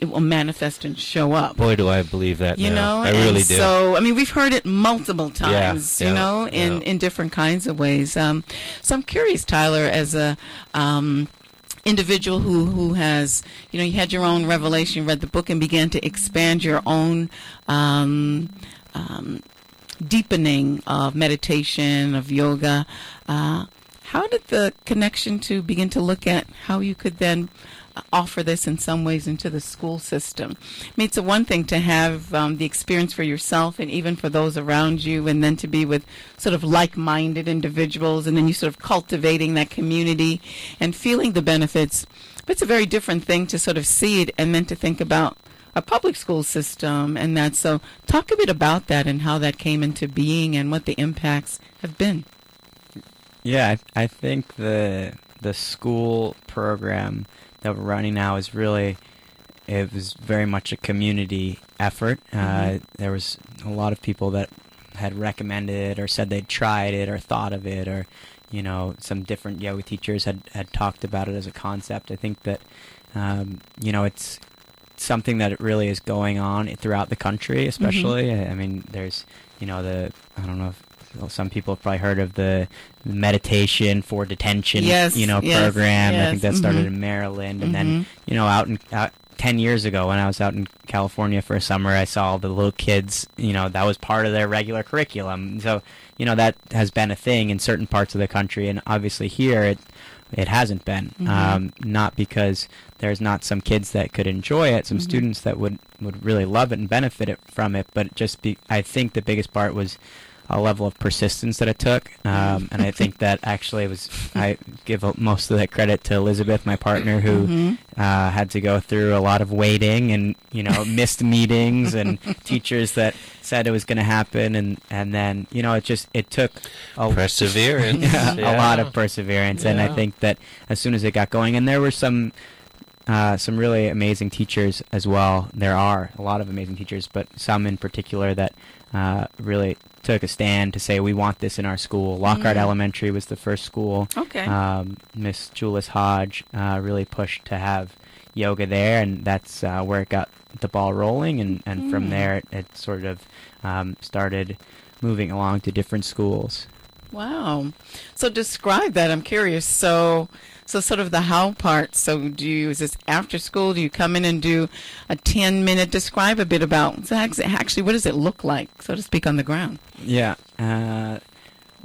It will manifest and show up Boy, do I believe that you now. know I really and do. so i mean we've heard it multiple times Yeah, you yeah, know in yeah. in different kinds of ways um so i'm curious tyler as a um individual who who has you know you had your own revelation read the book and began to expand your own um um deepening of meditation of yoga uh how did the connection to begin to look at how you could then offer this in some ways into the school system. I mean, it's one thing to have um, the experience for yourself and even for those around you, and then to be with sort of like-minded individuals, and then you sort of cultivating that community and feeling the benefits. But it's a very different thing to sort of see it and then to think about a public school system and that. So, talk a bit about that and how that came into being and what the impacts have been. Yeah, I, I think the the school program that we're running now is really it was very much a community effort. Uh, there was a lot of people that had recommended or said they'd tried it or thought of it or you know some different yoga teachers had had talked about it as a concept. I think that um, you know it's something that really is going on throughout the country, especially. I, I mean, there's you know the I don't know if some people have probably heard of the meditation for detention, Yes, you know, yes, program. I think that started mhm. in Maryland, and Mhm. then you know, out in out, ten years ago when I was out in California for a summer, I saw the little kids. You know, that was part of their regular curriculum. So you know that has been a thing in certain parts of the country, and obviously here it it hasn't been. Mhm. Um, not because there's not some kids that could enjoy it, some Mhm. students that would would really love it and benefit it from it, but just be. I think the biggest part was a level of persistence that it took, um, and I think that actually was I give most of that credit to Elizabeth, my partner, who Mhm. uh, had to go through a lot of waiting and you know missed meetings and teachers that said it was going to happen, and and then you know it just it took a, Perseverance. yeah, Yeah. a lot of perseverance, and I think that as soon as it got going, and there were some. Uh, some really amazing teachers as well. There are a lot of amazing teachers, but some in particular that uh, really took a stand to say we want this in our school. Lockhart Mm. Elementary was the first school. Okay. Um, Miss Julis Hodge uh, really pushed to have yoga there, and that's uh, where it got the ball rolling. And, and Mm. from there, it, it sort of um, started moving along to different schools. Wow. So describe that. I'm curious. So, so sort of the how part. So, do you is this after school? Do you come in and do a 10 minute? Describe a bit about actually what does it look like, so to speak, on the ground? Yeah. Uh,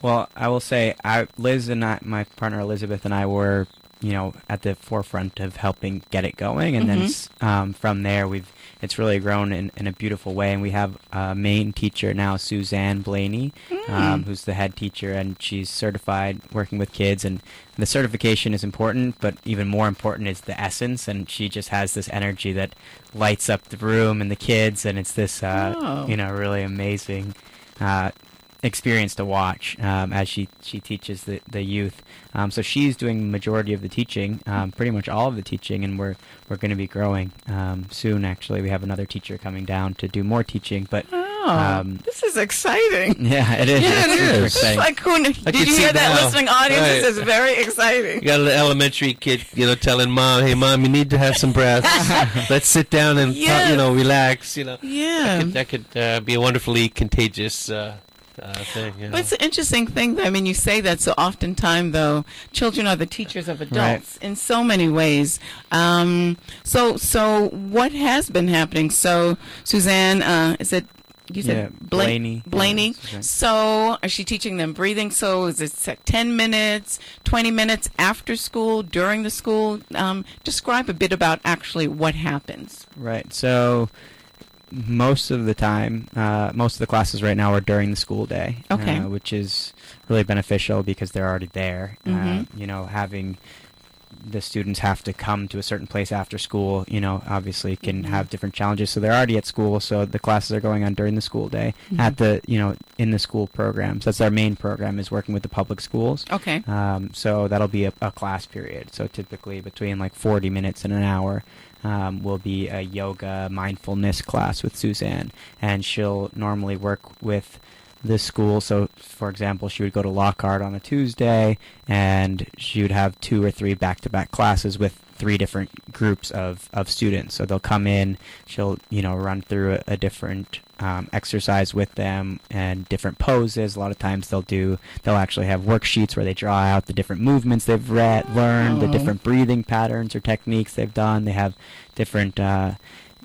well, I will say, I, Liz and I, my partner Elizabeth and I were, you know, at the forefront of helping get it going, and then Mhm. s- um, from there, we've it's really grown in, in a beautiful way, and we have a main teacher now, Suzanne Blaney, um, who's the head teacher, and she's certified working with kids, and the certification is important, but even more important is the essence, and she just has this energy that lights up the room and the kids, and it's this, uh, Oh. you know, really amazing uh, experience to watch um, as she, she teaches the, the youth. Um, so she's doing majority of the teaching, um, pretty much all of the teaching, and we're we're going to be growing um, soon. Actually, we have another teacher coming down to do more teaching, but Oh, Um, this is exciting. yeah, it is. Yeah, it It's super exciting. Like who? Did you hear that, now. listening audience? Right. This is very exciting. You got an elementary kid, you know, telling mom, "Hey, mom, you need to have some breath. Let's sit down and, Yes. you know, relax." You know, Yeah. that could, that could uh, be a wonderfully contagious uh, uh, thing. You know? But it's an interesting thing. I mean, you say that so oftentimes, though, children are the teachers of adults in so many ways. Um, so, so what has been happening? So, Suzanne, uh, is it? You said Yeah, Bla- Blaney. Blaney. Yeah. So, is she teaching them breathing? So, is it set ten minutes, twenty minutes after school, during the school? Um, describe a bit about actually what happens. Right. So most of the time, uh, most of the classes right now are during the school day, Okay. uh, which is really beneficial because they're already there. Uh, Mhm. you know, having the students have to come to a certain place after school, you know, obviously can Mhm. have different challenges. So they're already at school, so the classes are going on during the school day Mhm. at the, you know, in the school programs. That's our main program is working with the public schools. Okay. Um, so that'll be a, a class period. So typically between like 40 minutes and an hour um, will be a yoga mindfulness class with Suzanne, and she'll normally work with the school. So, for example, she would go to Lockhart on a Tuesday, and she would have two or three back-to-back classes with three different groups of, of students. So they'll come in, she'll you know run through a, a different um, exercise with them and different poses. A lot of times they'll do they'll actually have worksheets where they draw out the different movements they've read, learned, the Oh. different breathing patterns or techniques they've done. They have different uh,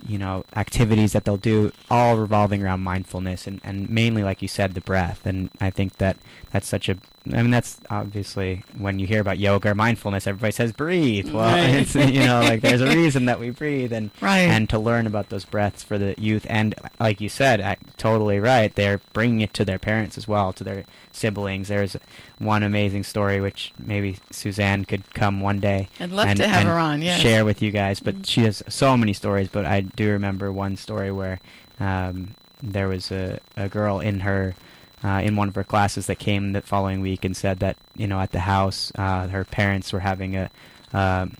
you know activities that they'll do all revolving around mindfulness and, and mainly like you said the breath and i think that that's such a i mean that's obviously when you hear about yoga or mindfulness everybody says breathe well Right. it's you know like there's a reason that we breathe and Right. and to learn about those breaths for the youth and like you said I, totally right they're bringing it to their parents as well to their siblings there's one amazing story which maybe suzanne could come one day I'd love and- to have her on. Yes. share with you guys. But mm-hmm. she has so many stories. But I do remember one story where um, there was a, a girl in her uh, in one of her classes that came the following week and said that you know at the house uh, her parents were having a um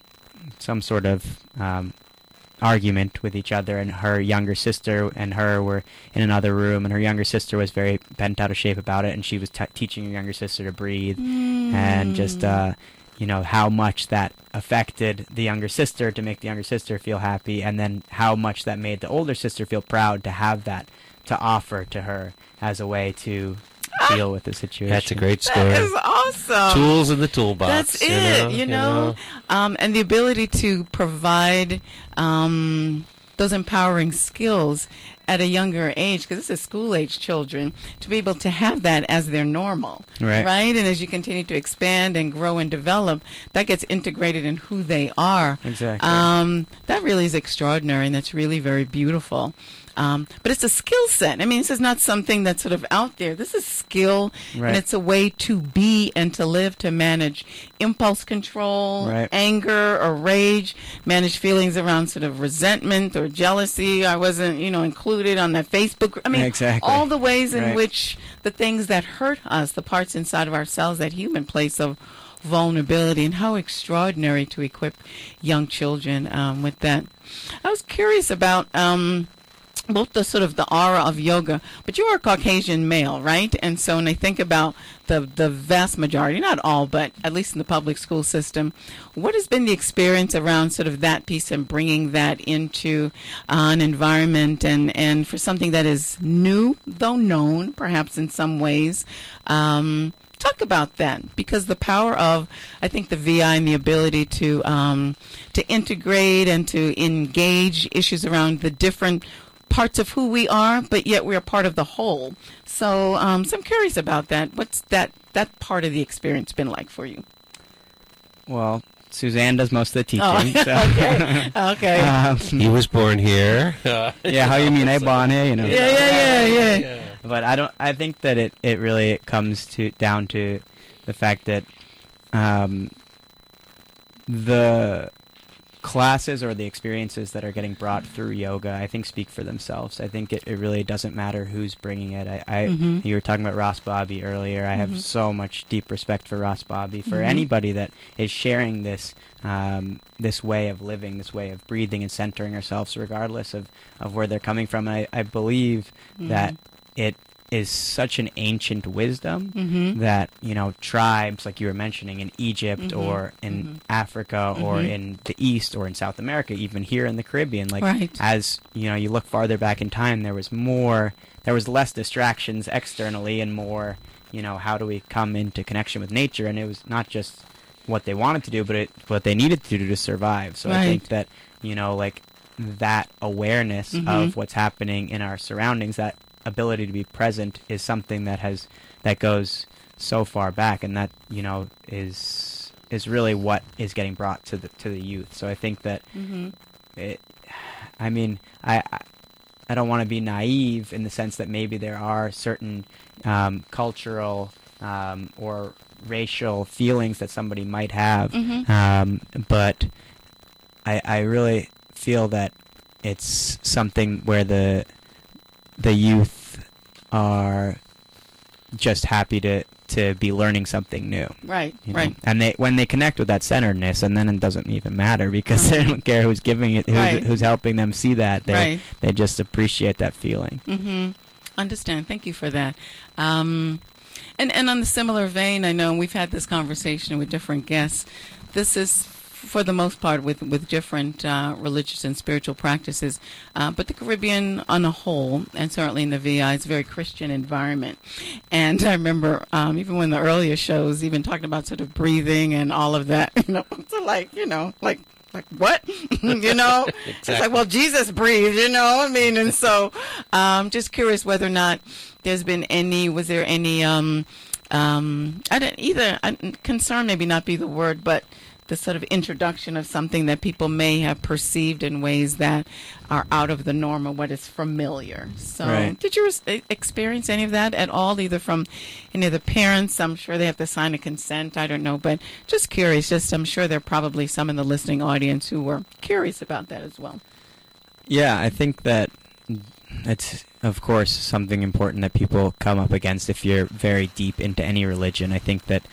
some sort of um, argument with each other and her younger sister and her were in another room and her younger sister was very bent out of shape about it and she was t- teaching her younger sister to breathe and just uh, you know how much that affected the younger sister to make the younger sister feel happy, and then how much that made the older sister feel proud to have that to offer to her as a way to deal with the situation. That's a great That story. is awesome. Tools in the toolbox. That's you it, know, you know, Um, and the ability to provide um, those empowering skills at a younger age, because this is school age children, to be able to have that as their normal, Right. Right, and as you continue to expand and grow and develop, that gets integrated in who they are. Exactly. Um, that really is extraordinary, and that's really very beautiful. Um, but it's a skill set. I mean, this is not something that's sort of out there. This is skill, Right. and it's a way to be and to live, to manage impulse control, Right. anger or rage, manage feelings around sort of resentment or jealousy. I wasn't, you know, included on that Facebook. I mean, Exactly. all the ways in Right. which the things that hurt us, the parts inside of ourselves, that human place of vulnerability, and how extraordinary to equip young children um, with that. I was curious about. Um, both the sort of the aura of yoga, but you are a Caucasian male, right? And so when I think about the the vast majority, not all, but at least in the public school system, what has been the experience around sort of that piece and bringing that into uh, an environment and and for something that is new, though known, perhaps in some ways. Um, talk about that because the power of I think the VI and the ability to um, to integrate and to engage issues around the different parts of who we are, but yet we're part of the whole. So, um, so I'm curious about that. What's that that part of the experience been like for you? Well, Suzanne does most of the teaching. Oh, so. okay, okay. Um, He was born here. Uh, yeah, how you mean, hey, Bonnie? You know. yeah, yeah, yeah, yeah. But I don't. I think that it, it really comes to down to the fact that um, the classes or the experiences that are getting brought through yoga, I think, speak for themselves. I think it, it really doesn't matter who's bringing it. I, I Mhm. you were talking about Ross Bobby earlier. I Mhm. have so much deep respect for Ross Bobby for Mhm. anybody that is sharing this um, this way of living, this way of breathing and centering ourselves, regardless of, of where they're coming from. I, I believe that it is such an ancient wisdom Mm-hmm. that you know tribes like you were mentioning in Egypt Mhm. or in Mhm. Africa or Mhm. in the East or in South America, even here in the Caribbean. Like Right. as you know, you look farther back in time, there was more, there was less distractions externally and more, you know, how do we come into connection with nature? And it was not just what they wanted to do, but it what they needed to do to survive. So I think that you know, like that awareness Mhm. of what's happening in our surroundings, that ability to be present, is something that has that goes so far back, and that you know is is really what is getting brought to the to the youth. So I think that Mm-hmm. it, I mean, I, I- don't want to be naive in the sense that maybe there are certain um, cultural um, or racial feelings that somebody might have, Mhm. um, but I, I really feel that it's something where the the youth are just happy to to be learning something new. Right, You know? right. And they when they connect with that centeredness, and then it doesn't even matter because they don't care who's giving it, who's, Right. who's helping them see that. They Right. they just appreciate that feeling. Mm-hmm. Understand. Thank you for that. Um, and and on the similar vein, I know we've had this conversation with different guests. This is for the most part with with different uh, religious and spiritual practices, uh, but the Caribbean on a whole, and certainly in the VI, is a very Christian environment. And I remember um, even when the earlier shows, even talking about sort of breathing and all of that. You know, so like you know, like like what you know it's like well jesus breathed you know i mean and so um just curious whether or not there's been any was there any um um i didn't either I, concern maybe not be the word but the sort of introduction of something that people may have perceived in ways that are out of the norm or what is familiar. So, Right. did you experience any of that at all, either from any of the parents? I'm sure they have to sign a consent. I don't know, but just curious. Just, I'm sure there are probably some in the listening audience who were curious about that as well. Yeah, I think that it's of course something important that people come up against if you're very deep into any religion. I think that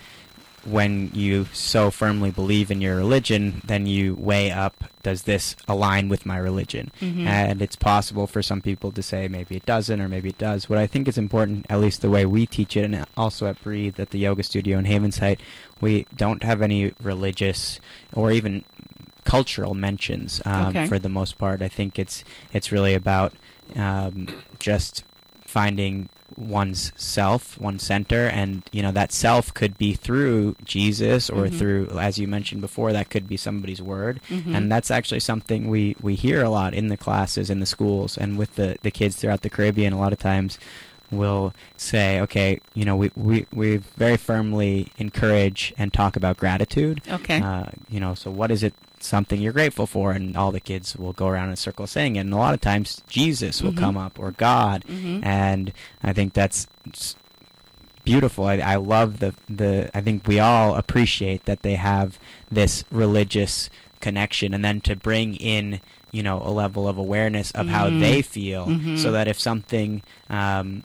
when you so firmly believe in your religion, then you weigh up does this align with my religion? Mhm. And it's possible for some people to say maybe it doesn't or maybe it does. What I think is important, at least the way we teach it, and also at Breathe at the yoga studio in Havensight, we don't have any religious or even cultural mentions um, Okay. for the most part. I think it's it's really about um, just finding one's self, one's center, and you know that self could be through Jesus or Mhm. through, as you mentioned before, that could be somebody's word, Mhm. and that's actually something we we hear a lot in the classes in the schools and with the the kids throughout the Caribbean. A lot of times. Will say, okay, you know, we, we, we very firmly encourage and talk about gratitude. Okay. Uh, you know, so what is it something you're grateful for? And all the kids will go around in a circle saying it. And a lot of times Jesus will Mhm. come up or God. Mhm. And I think that's beautiful. I, I love the, the, I think we all appreciate that they have this religious connection and then to bring in you know a level of awareness of how Mhm. they feel Mhm. so that if something um,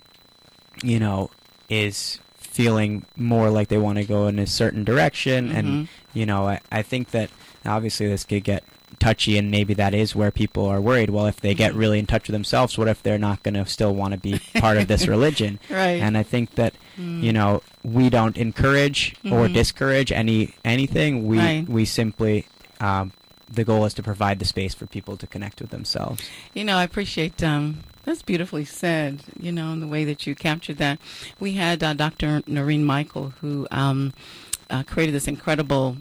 you know is feeling more like they want to go in a certain direction and Mhm. you know I, I think that obviously this could get touchy and maybe that is where people are worried well if they get Mhm. really in touch with themselves what if they're not going to still want to be part of this religion Right. and i think that Mm. you know we don't encourage or Mhm. discourage any anything we Right. we simply um, the goal is to provide the space for people to connect with themselves You know, I appreciate um, that's beautifully said. You know, in the way that you captured that. We had uh, Dr. Noreen Michael who um, uh, created this incredible.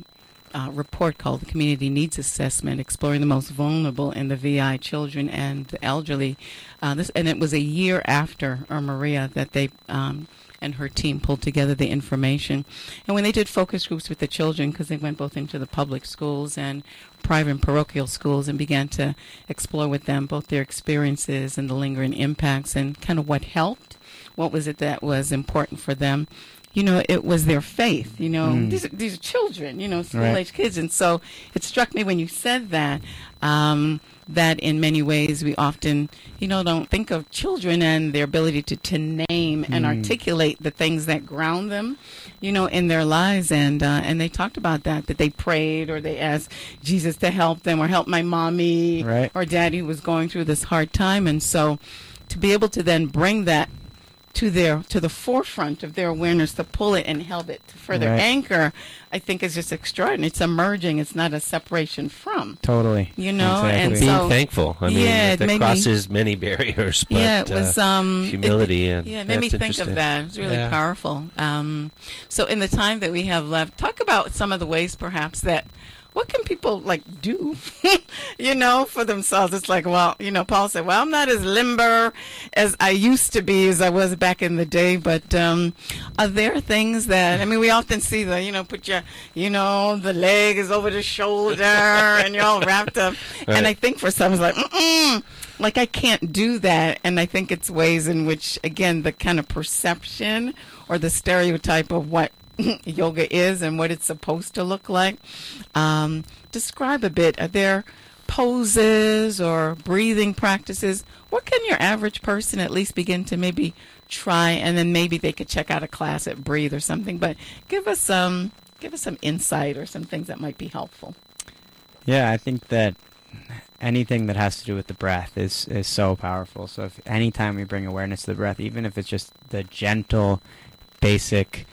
Uh, report called the Community Needs Assessment, exploring the most vulnerable in the VI children and the elderly. Uh, this and it was a year after Irma Maria that they um, and her team pulled together the information. And when they did focus groups with the children, because they went both into the public schools and private and parochial schools and began to explore with them both their experiences and the lingering impacts and kind of what helped. What was it that was important for them? You know, it was their faith. You know, Mm. these are, these are children. You know, school Right. age kids, and so it struck me when you said that um, that in many ways we often, you know, don't think of children and their ability to to name and Mm. articulate the things that ground them, you know, in their lives. And uh, and they talked about that that they prayed or they asked Jesus to help them or help my mommy Right. or daddy who was going through this hard time. And so to be able to then bring that to their to the forefront of their awareness to pull it and help it to further Right. anchor, I think is just extraordinary. It's emerging. It's not a separation from. totally You know, and Being so- thankful. I mean, Yeah, it that made me- crosses many barriers. But, yeah, it was uh, um, it- humility and yeah, it made me think of that. It was really Yeah. powerful. Um, so, in the time that we have left, talk about some of the ways, perhaps that what can people like do, you know, for themselves. It's like, well, you know, Paul said, well, I'm not as limber as I used to be as I was back in the day, but um, are there things that I mean, we often see the, you know, put your, you know, the leg is over the shoulder and you're all wrapped up, and I think for some it's like, mm like I can't do that, and I think it's ways in which, again, the kind of perception or the stereotype of what yoga is and what it's supposed to look like. Um, describe a bit. Are there poses or breathing practices? What can your average person at least begin to maybe try, and then maybe they could check out a class at Breathe or something. But give us some, give us some insight or some things that might be helpful. Yeah, I think that anything that has to do with the breath is is so powerful. So if anytime we bring awareness to the breath, even if it's just the gentle, basic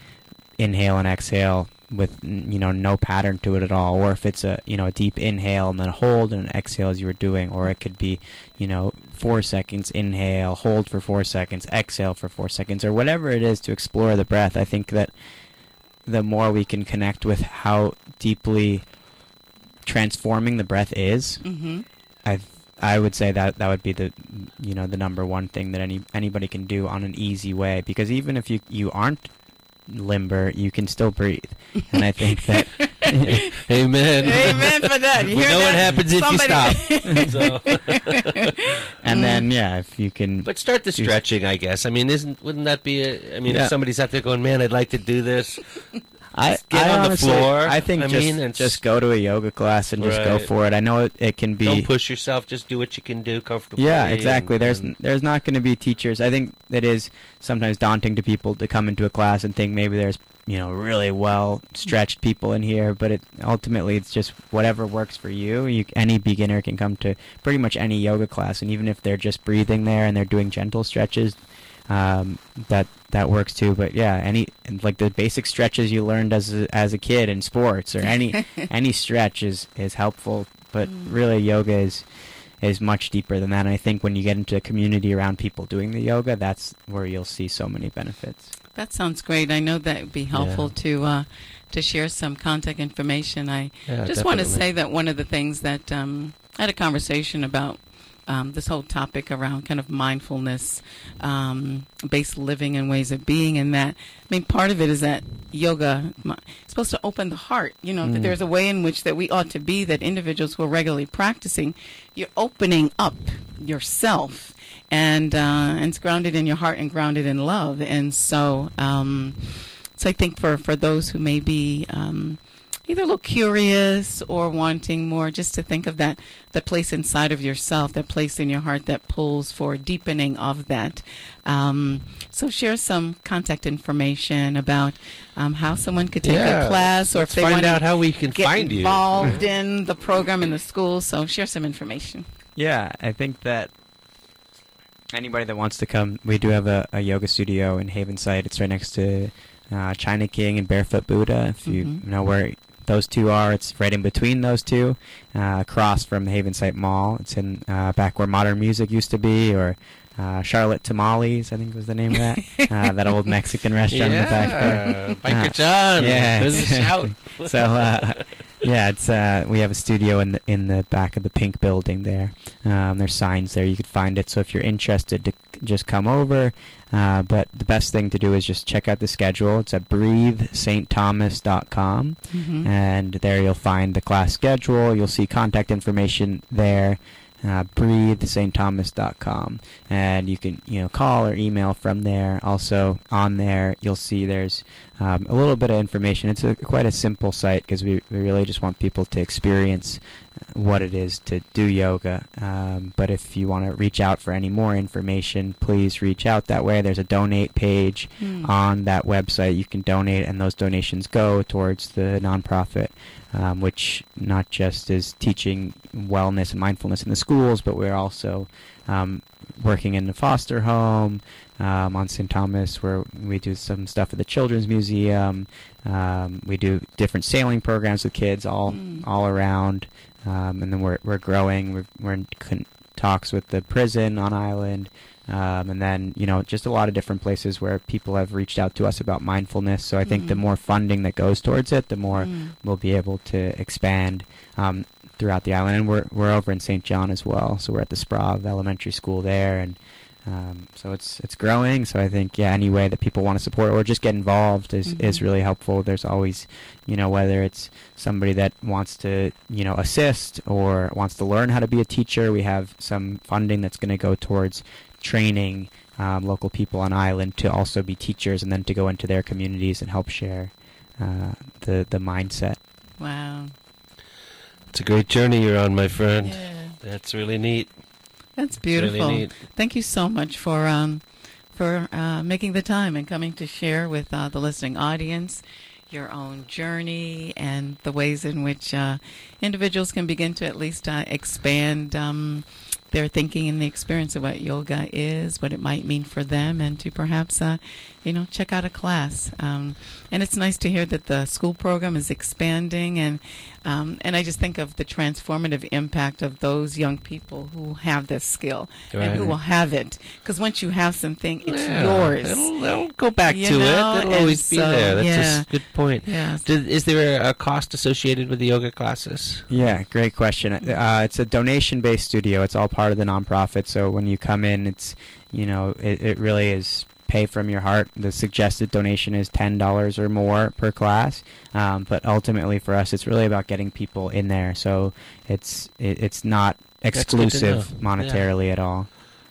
inhale and exhale with you know no pattern to it at all, or if it's a you know a deep inhale and then hold and an exhale as you were doing, or it could be you know four seconds inhale, hold for four seconds, exhale for four seconds, or whatever it is to explore the breath. I think that the more we can connect with how deeply transforming the breath is, Mm-hmm. I I would say that that would be the you know the number one thing that any anybody can do on an easy way because even if you you aren't limber, you can still breathe, and I think that Amen. Amen for that. You we hear know what that? happens if Somebody- you stop. and then yeah, if you can but start the stretching, I guess. I mean, isn't wouldn't that be? A, I mean, Yeah. if somebody's out there going, "Man, I'd like to do this," I, get I on the honestly- floor. I think I just, mean, it's- just go to a yoga class and just go Right. for it. I know it, it can be don't push yourself. Just do what you can do comfortably. Yeah, exactly. and- there's and- there's not going to be teachers. I think it is sometimes daunting to people to come into a class and think maybe there's you know really well stretched people in here, but it ultimately it's just whatever works for you. You any beginner can come to pretty much any yoga class, and even if they're just breathing there and they're doing gentle stretches, um, that that works too. But yeah, any like the basic stretches you learned as a, as a kid in sports or any any stretch is is helpful. But Mm. really, yoga is is much deeper than that. And I think when you get into a community around people doing the yoga, that's where you'll see so many benefits. That sounds great. I know that would be helpful to uh, to share some contact information. I Yeah, just want to say that one of the things that um, I had a conversation about um, this whole topic around kind of mindfulness um, based living and ways of being. And that, I mean, part of it is that yoga is supposed to open the heart. You know, that there's a way in which that we ought to be, that individuals who are regularly practicing, you're opening up yourself. And, uh, and it's grounded in your heart and grounded in love. And so, um, so I think for, for those who may be um, either a little curious or wanting more, just to think of that the place inside of yourself, that place in your heart that pulls for deepening of that. Um, so share some contact information about um, how someone could take Yeah, a class, or if they find out how we can get find you. involved in the program in the school. So share some information. Yeah, I think that anybody that wants to come, we do have a, a yoga studio in Havensight. It's right next to uh, China King and Barefoot Buddha. If you Mhm. know where those two are, it's right in between those two, uh, across from the Havensight Mall. It's in uh, back where Modern Music used to be, or uh, Charlotte Tamales, I think was the name of that. uh, that old Mexican restaurant in the back there. Yeah, Biker Uh, John. yeah, There's a shout. so uh, yeah, it's uh, we have a studio in the in the back of the pink building there. Um, there's signs there you could find it. So if you're interested, to just come over. Uh, but the best thing to do is just check out the schedule. It's at breathestthomas.com, Mhm. and there you'll find the class schedule. You'll see contact information there. Uh, breathestthomas.com and you can you know call or email from there also on there you'll see there's um, a little bit of information it's a, quite a simple site because we, we really just want people to experience what it is to do yoga um, but if you want to reach out for any more information please reach out that way there's a donate page Hmm. on that website you can donate and those donations go towards the nonprofit um, which not just is teaching wellness and mindfulness in the schools but we're also um, working in the foster home um, on St. Thomas where we do some stuff at the Children's Museum um, we do different sailing programs with kids all Mm. all around um, and then we're, we're growing. We're, we're in con- talks with the prison on island. Um, and then you know just a lot of different places where people have reached out to us about mindfulness. So i think the Mhm. more funding that goes towards it the more Mm. we'll be able to expand um, throughout the island. And we're, we're over in st john as well. So we're at the Sprauve elementary school there. And um, so it's it's growing so i think yeah any way that people want to support or just get involved is, is Mhm. really helpful there's always you know whether it's somebody that wants to you know assist or wants to learn how to be a teacher we have some funding that's going to go towards training um, local people on island to also be teachers and then to go into their communities and help share uh, the the mindset Wow. It's a great journey you're on, my friend. Yeah. That's really neat. That's beautiful. Really. Thank you so much for um, for uh, making the time and coming to share with uh, the listening audience your own journey and the ways in which uh, individuals can begin to at least uh, expand um, their thinking and the experience of what yoga is, what it might mean for them, and to perhaps, uh, you know, check out a class. Um, and it's nice to hear that the school program is expanding, and um, and I just think of the transformative impact of those young people who have this skill and who will have it. Because once you have something, it's Yeah, yours. It'll, it'll go back You to know, it. It'll and always be so, there. That's a yeah. s- good point. Yeah. Did, is there a cost associated with the yoga classes? Yeah, great question. Uh, it's a donation-based studio. It's all part of the nonprofit. So when you come in, it's you know it, it really is pay from your heart. The suggested donation is ten dollars or more per class. Um, but ultimately, for us, it's really about getting people in there. So it's it, it's not exclusive know. monetarily at all.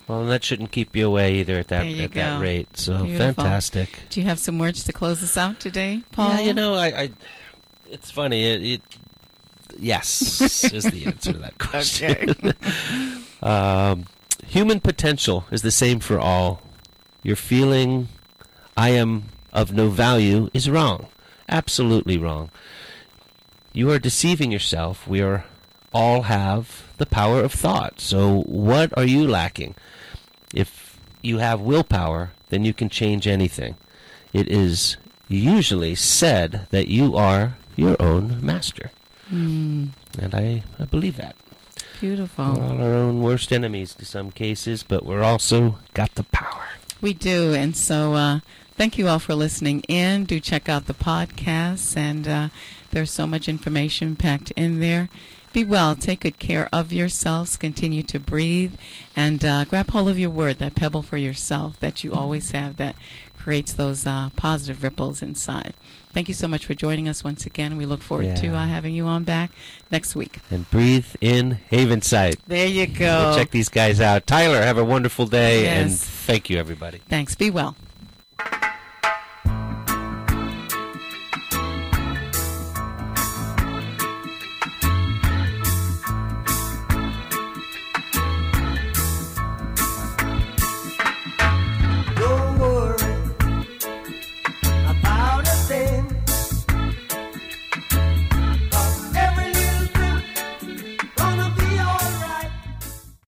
Well, that shouldn't keep you away either at that There you at that rate. So Beautiful. fantastic. Do you have some words to close us out today, Paul? Yeah, you know, I, I it's funny. It, it yes is the answer to that question. um, human potential is the same for all. Your feeling, I am of no value, is wrong. Absolutely wrong. You are deceiving yourself. We are all have the power of thought. So what are you lacking? If you have willpower, then you can change anything. It is usually said that you are your own master. Mm, And I, I believe that. beautiful. We're all our own worst enemies in some cases, but we're also got the power. We do. And so uh, thank you all for listening in. Do check out the podcasts, and uh, there's so much information packed in there. Be well. Take good care of yourselves. Continue to breathe and uh, grab hold of your word, that pebble for yourself that you always have that creates those uh, positive ripples inside. Thank you so much for joining us once again. We look forward to uh, having you on back next week. And breathe in Havensight. There you go. Check these guys out. Tyler, have a wonderful day, and thank you, everybody. Thanks. Be well.